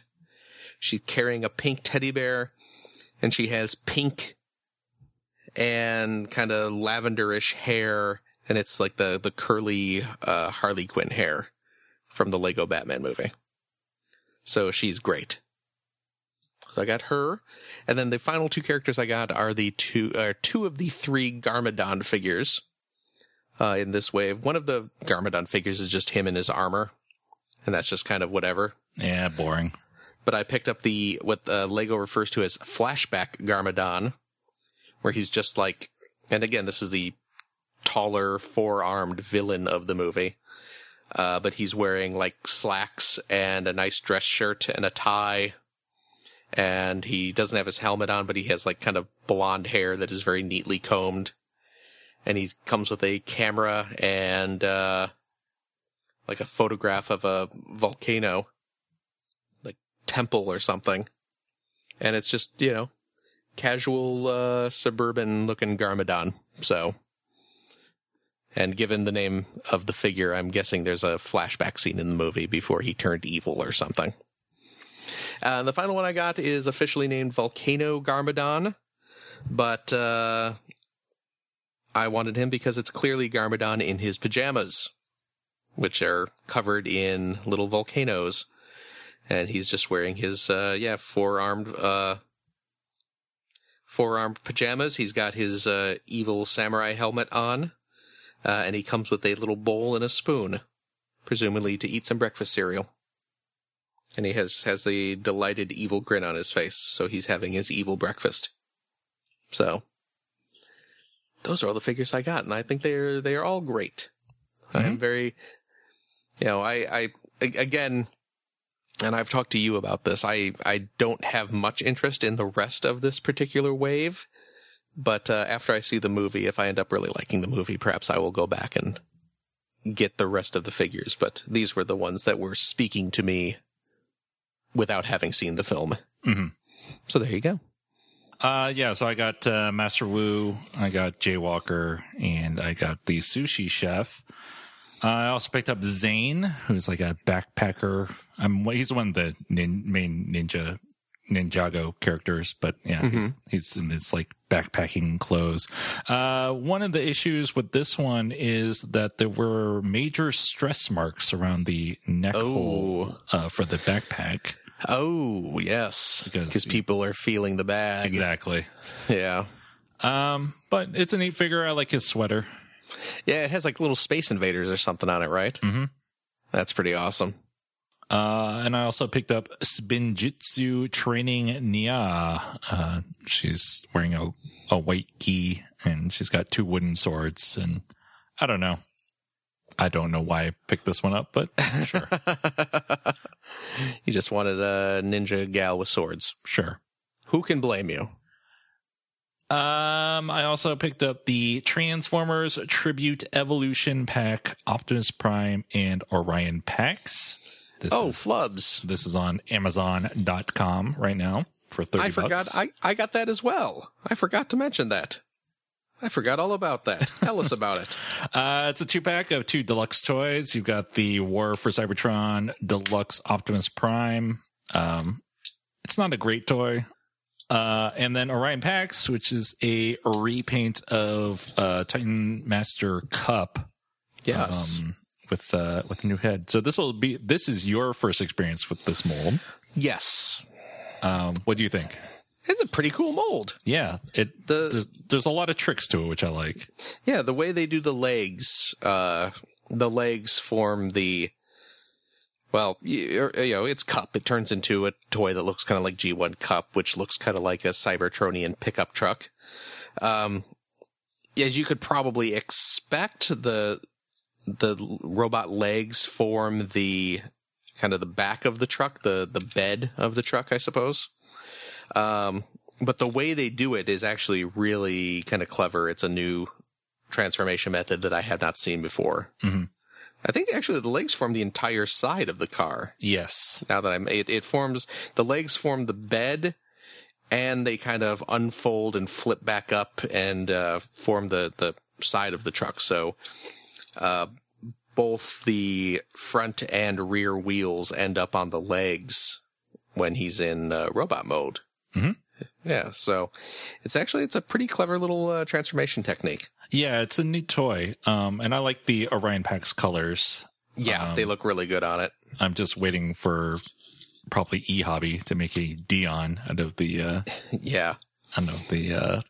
She's carrying a pink teddy bear and she has pink and kind of lavenderish hair. And it's like the, the curly, uh, Harley Quinn hair from the Lego Batman movie. So she's great. So I got her. And then the final two characters I got are the two, uh, two of the three Garmadon figures uh, in this wave. One of the Garmadon figures is just him in his armor, and that's just kind of whatever. Yeah, boring. But I picked up the what uh, Lego refers to as flashback Garmadon, where he's just like, and again, this is the taller, four-armed villain of the movie. Uh, but he's wearing like slacks and a nice dress shirt and a tie. And he doesn't have his helmet on, but he has like kind of blonde hair that is very neatly combed. And he comes with a camera and uh like a photograph of a volcano like temple or something. And it's just you know casual uh suburban looking garmadon so. And given the name of the figure i'm guessing there's a flashback scene in the movie before he turned evil or something uh, the final one i got is officially named volcano garmadon but uh I wanted him because it's clearly Garmadon in his pajamas, which are covered in little volcanoes. And he's just wearing his, uh, yeah, four-armed, uh, four-armed pajamas. He's got his, uh, evil samurai helmet on. Uh, and he comes with a little bowl and a spoon, presumably to eat some breakfast cereal. And he has, has a delighted evil grin on his face, so he's having his evil breakfast. So, those are all the figures I got, and I think they're they are all great. I am very, you know, I I again, and I've talked to you about this. I I don't have much interest in the rest of this particular wave, but uh, after I see the movie, if I end up really liking the movie, perhaps I will go back and get the rest of the figures. But these were the ones that were speaking to me without having seen the film. Mhm. So there you go. Uh, yeah, so I got uh, Master Wu, I got Jay Walker, and I got the Sushi Chef. Uh, I also picked up Zane, who's like a backpacker. I'm he's one of the nin, main ninja Ninjago characters, but yeah, he's, he's in this like backpacking clothes. Uh, one of the issues with this one is that there were major stress marks around the neck hole uh, for the backpack. Oh, yes. Because- people are feeling the bag. Exactly. Yeah. Um, but it's a neat figure. I like his sweater. Yeah, it has like little space invaders or something on it, right? Mm-hmm. That's pretty awesome. Uh, and I also picked up Spinjitzu Training Nya. Uh, she's wearing a, a white key and she's got two wooden swords. And I don't know. I don't know why I picked this one up, but sure, You just wanted a ninja gal with swords. sure. Who can blame you? Um, I also picked up the Transformers Tribute Evolution Pack, Optimus Prime, and Orion Pax. This Oh, is, flubs. this is on Amazon.com right now for 30 I forgot. bucks. I, I got that as well. I forgot to mention that. I forgot all about that. Tell us about it. Uh, it's a two pack of two deluxe toys. You've got the War for Cybertron Deluxe Optimus Prime. Um, it's not a great toy. Uh, and then Orion Pax, which is a repaint of uh, Titan Master Kup Yes. um, with uh, with a new head. So this will be this is your first experience with this mold. yes. Um, what do you think? It's a pretty cool mold. Yeah, it The- there's there's a lot of tricks to it, which I like. Yeah, the way they do the legs, uh, the legs form the, well, you, you know, it's Kup. It turns into a toy that looks kind of like G1 Kup, which looks kind of like a Cybertronian pickup truck. Um, as you could probably expect, the, the robot legs form the kind of the back of the truck, the, the bed of the truck, I suppose. Um, but the way they do it is actually really kind of clever. It's a new transformation method that I have not seen before. Mhm. I think actually the legs form the entire side of the car. Yes, Now that I'm, it, it forms the legs form the bed, and they kind of unfold and flip back up and uh, form the the side of the truck. So, uh, both the front and rear wheels end up on the legs when he's in uh, robot mode. Mhm. Yeah, so it's actually it's a pretty clever little uh, transformation technique. yeah, it's a neat toy. Um, and I like the Orion Pax colors. Yeah, they look really good on it. I'm just waiting for probably e hobby to make a Dion out of the uh Yeah, I don't know the uh,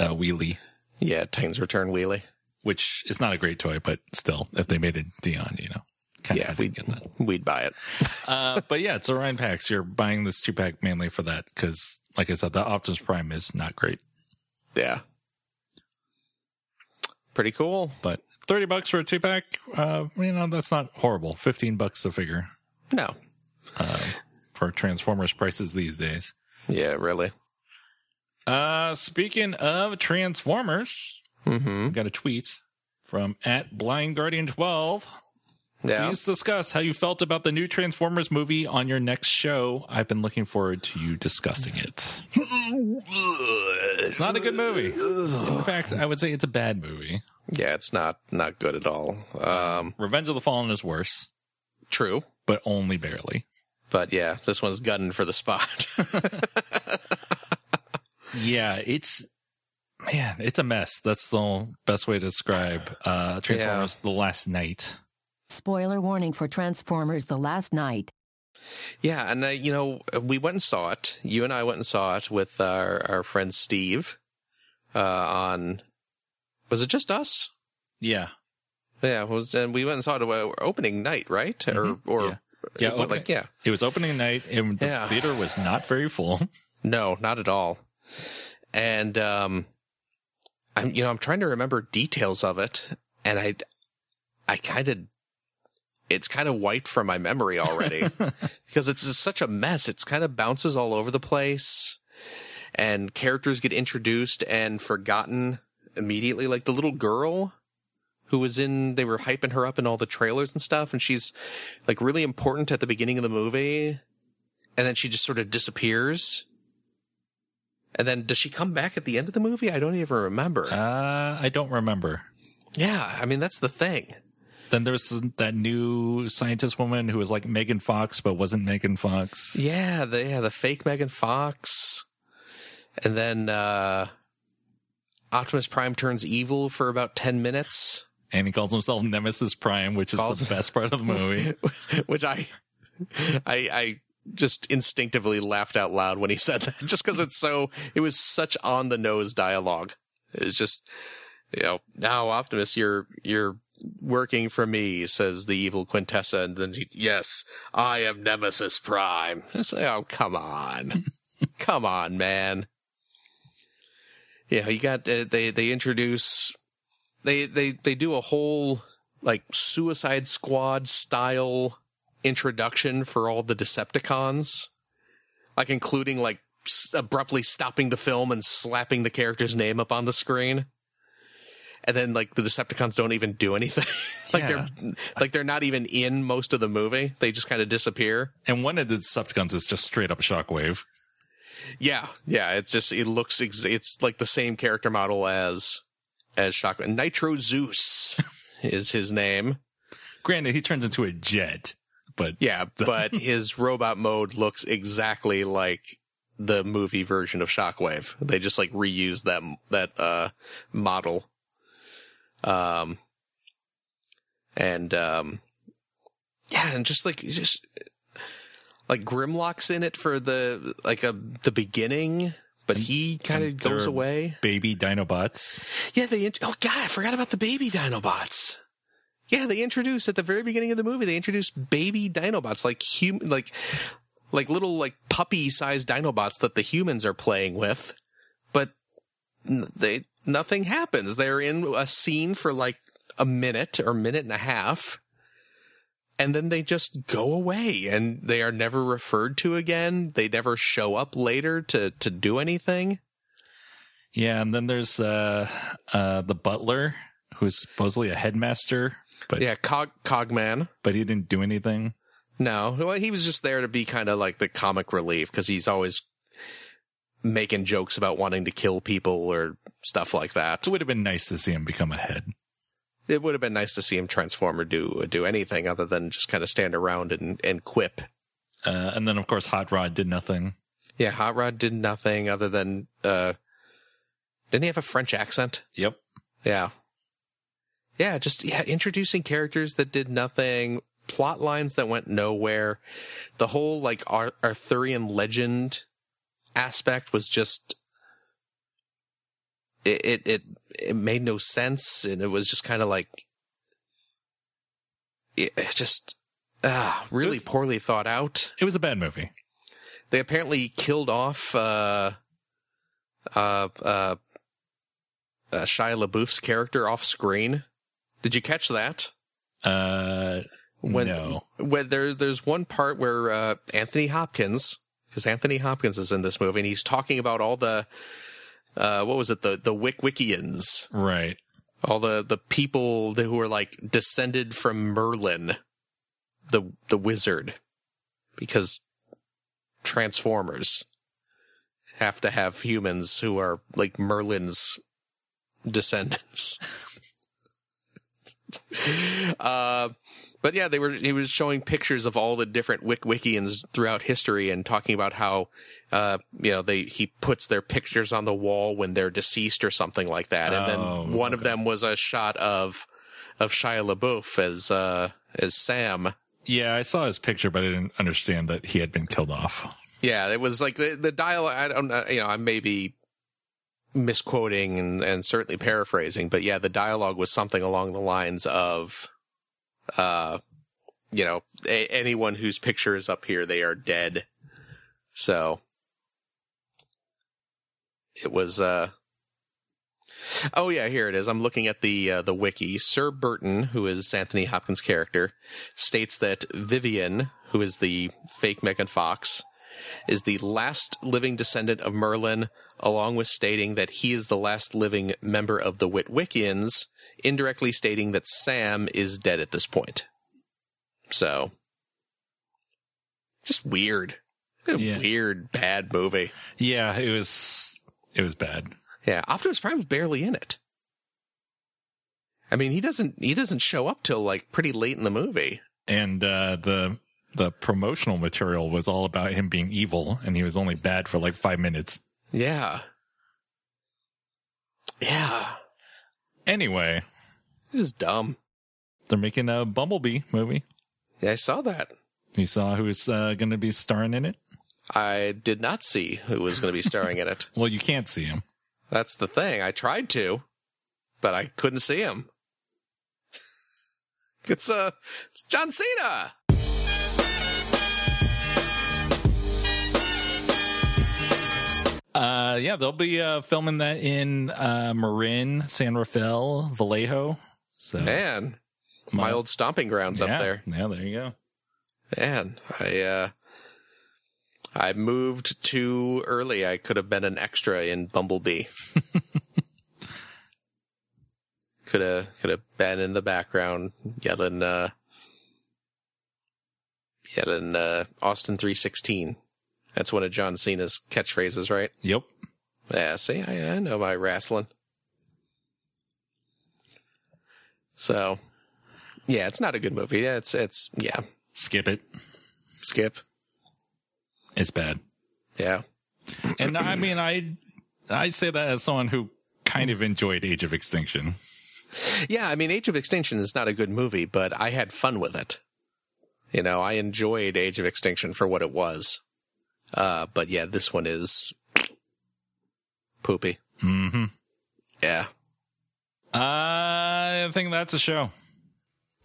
uh wheelie, yeah, Titans Return wheelie. which is not a great toy, but still, if they made a Dion, you know, kind Yeah, of we get that. we'd buy it. Uh, but yeah, it's Orion Pax. You're buying this two pack mainly for that because, like I said, the Optimus Prime is not great, Yeah, pretty cool. but thirty bucks for a two pack, uh, you know, that's not horrible. Fifteen bucks a figure No, for Transformers prices these days. yeah, really. Uh, speaking of Transformers, Mm-hmm. got a tweet from at Blind Guardian 12. Yeah. Please discuss how you felt about the new Transformers movie on your next show. I've been looking forward to you discussing it. it's not a good movie. In fact, I would say it's a bad movie. Yeah, it's not not good at all. Um, Revenge of the Fallen is worse, true, but only barely. but yeah, this one's gunning for the spot. Yeah, it's man, it's a mess. That's the best way to describe uh Transformers The Last Knight. Spoiler warning for Transformers The Last Knight. yeah, and uh, you know, we went and saw it. You and I went and saw it with our our friend Steve. Uh, on was it just us? Yeah. Yeah, it was and we went and saw it uh, opening night, right? Or or Mm-hmm. Yeah, it went opening- like yeah, It was opening night and the Yeah. theater was not very full. No, not at all. And um I'm you know, I'm trying to remember details of it and I I kind of it's kind of wiped from my memory already because it's such a mess. It's kind of bounces all over the place and characters get introduced and forgotten immediately like the little girl who was in they were hyping her up in all the trailers and stuff and she's like really important at the beginning of the movie and then she just sort of disappears And then does she come back at the end of the movie? I don't even remember. Uh, I don't remember. yeah, I mean that's the thing. Then there was that new scientist woman who was like Megan Fox, but wasn't Megan Fox. Yeah, the yeah, the fake Megan Fox. And then uh Optimus Prime turns evil for about 10 minutes, And he calls himself Nemesis Prime, which is Calls- the best part of the movie. which I I I just instinctively laughed out loud when he said that just cuz it's so it was such on the nose dialogue. It's just you know, now Optimus you're you're working for me, says the evil Quintessa, and then he, yes, I am Nemesis Prime. It's like, oh, come on, come on, man. Yeah, you got uh, they they introduce they they they do a whole like Suicide Squad style introduction for all the Decepticons, like including like s- abruptly stopping the film and slapping the character's name up on the screen. And then like the Decepticons don't even do anything. like they're like they're not even in most of the movie. They just kind of disappear. And one of the Decepticons is just straight up Shockwave. Yeah, yeah. It's just it looks ex- it's like the same character model as as Shockwave. Nitro Zeus is his name. Granted, he turns into a jet, but Yeah, but his robot mode looks exactly like the movie version of Shockwave. They just like reused that that uh model. Um and um yeah, and just like just like Grimlock's in it for the like a the beginning, but he kind of goes away. baby Dinobots. Yeah, they. int- Oh God, I forgot about the baby Dinobots. Yeah, they introduced at the very beginning of the movie. They introduced baby Dinobots, like human, like like little like puppy-sized Dinobots that the humans are playing with, but they nothing happens. They're in a scene for like a minute or minute and a half. And then they just go away and they are never referred to again. They never show up later to, to do anything. Yeah, and then there's uh uh the butler who's supposedly a headmaster, but Yeah, Cog, Cogman. but he didn't do anything. No, well, he was just there to be kind of like the comic relief because he's always making jokes about wanting to kill people or stuff like that. It would have been nice to see him become a head. It would have been nice to see him transform or do do anything other than just kind of stand around and and quip. Uh, and then of course Hot Rod did nothing. Yeah, Hot Rod did nothing other than uh, didn't he have a French accent? Yep. Yeah. Yeah, just yeah, introducing characters that did nothing, plot lines that went nowhere. The whole like Ar- Arthurian legend aspect was just it it it, it made no sense and it was just kind of like it, it just ah really was- poorly thought out. It was a bad movie. They apparently killed off uh uh uh, uh Shia LaBeouf's character off screen. Did you catch that? Uh When, no. When there there's one part where uh Anthony Hopkins because Anthony Hopkins is in this movie and he's talking about all the uh what was it the the Witwickians Right. all the the people that, who were like descended from Merlin, the the wizard, because Transformers have to have humans who are like Merlin's descendants. uh, but yeah, they were. He was showing pictures of all the different Witwickians throughout history and talking about how, uh, you know, they he puts their pictures on the wall when they're deceased or something like that. And Oh, then one of them was a shot of of Shia LaBeouf as uh, as Sam. Yeah, I saw his picture, but I didn't understand that he had been killed off. Yeah, it was like the the dialogue. I don't know. You know, I may be misquoting and, and certainly paraphrasing, but yeah, the dialogue was something along the lines of, uh, you know, a, anyone whose picture is up here, they are dead. So it was. uh Oh yeah, here it is. I'm looking at the uh, the wiki. Sir Burton, who is Anthony Hopkins' character, states that Vivian, who is the fake Megan Fox, is the last living descendant of Merlin, along with stating that he is the last living member of the Witwickians, indirectly stating that Sam is dead at this point. So, just weird. Yeah. weird, bad movie. Yeah, it was It was bad. Yeah, Optimus Prime's barely in it. I mean, he doesn't he doesn't show up till like pretty late in the movie. And uh, the the promotional material was all about him being evil, and he was only bad for like five minutes. Yeah. Yeah. Anyway, It was dumb. they're making a Bumblebee movie. Yeah, I saw that. You saw who's uh, going to be starring in it? I did not see who was going to be starring in it. Well, you can't see him. That's the thing. I tried to, but I couldn't see him. It's uh it's John Cena. Uh, yeah, they'll be uh, filming that in uh, Marin, San Rafael, Vallejo. So Man, my old stomping grounds yeah, up there. Yeah, there you go. Man, I uh I moved too early. I could have been an extra in Bumblebee. could have could have been in the background yelling uh yelling uh Austin 316. That's one of John Cena's catchphrases, right? Yep. Yeah, see, I, I know my wrestling. So, yeah, it's not a good movie. Yeah, It's it's yeah, Skip it. skip. It's bad. Yeah. And I mean, I I say that as someone who kind of enjoyed Age of Extinction. Yeah, I mean, Age of Extinction is not a good movie, but I had fun with it. You know, I enjoyed Age of Extinction for what it was. Uh, but yeah, this one is poopy. Mm-hmm. Yeah. I think that's a show.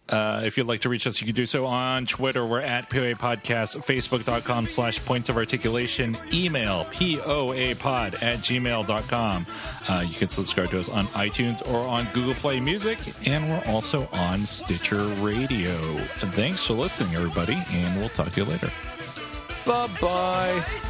Uh, if you'd like to reach us, you can do so on Twitter. We're at POA Podcast, Facebook.com slash points of articulation, email POA pod at gmail.com. Uh, you can subscribe to us on iTunes or on Google Play Music, and we're also on Stitcher Radio. Thanks for listening, everybody, and we'll talk to you later. Bye bye.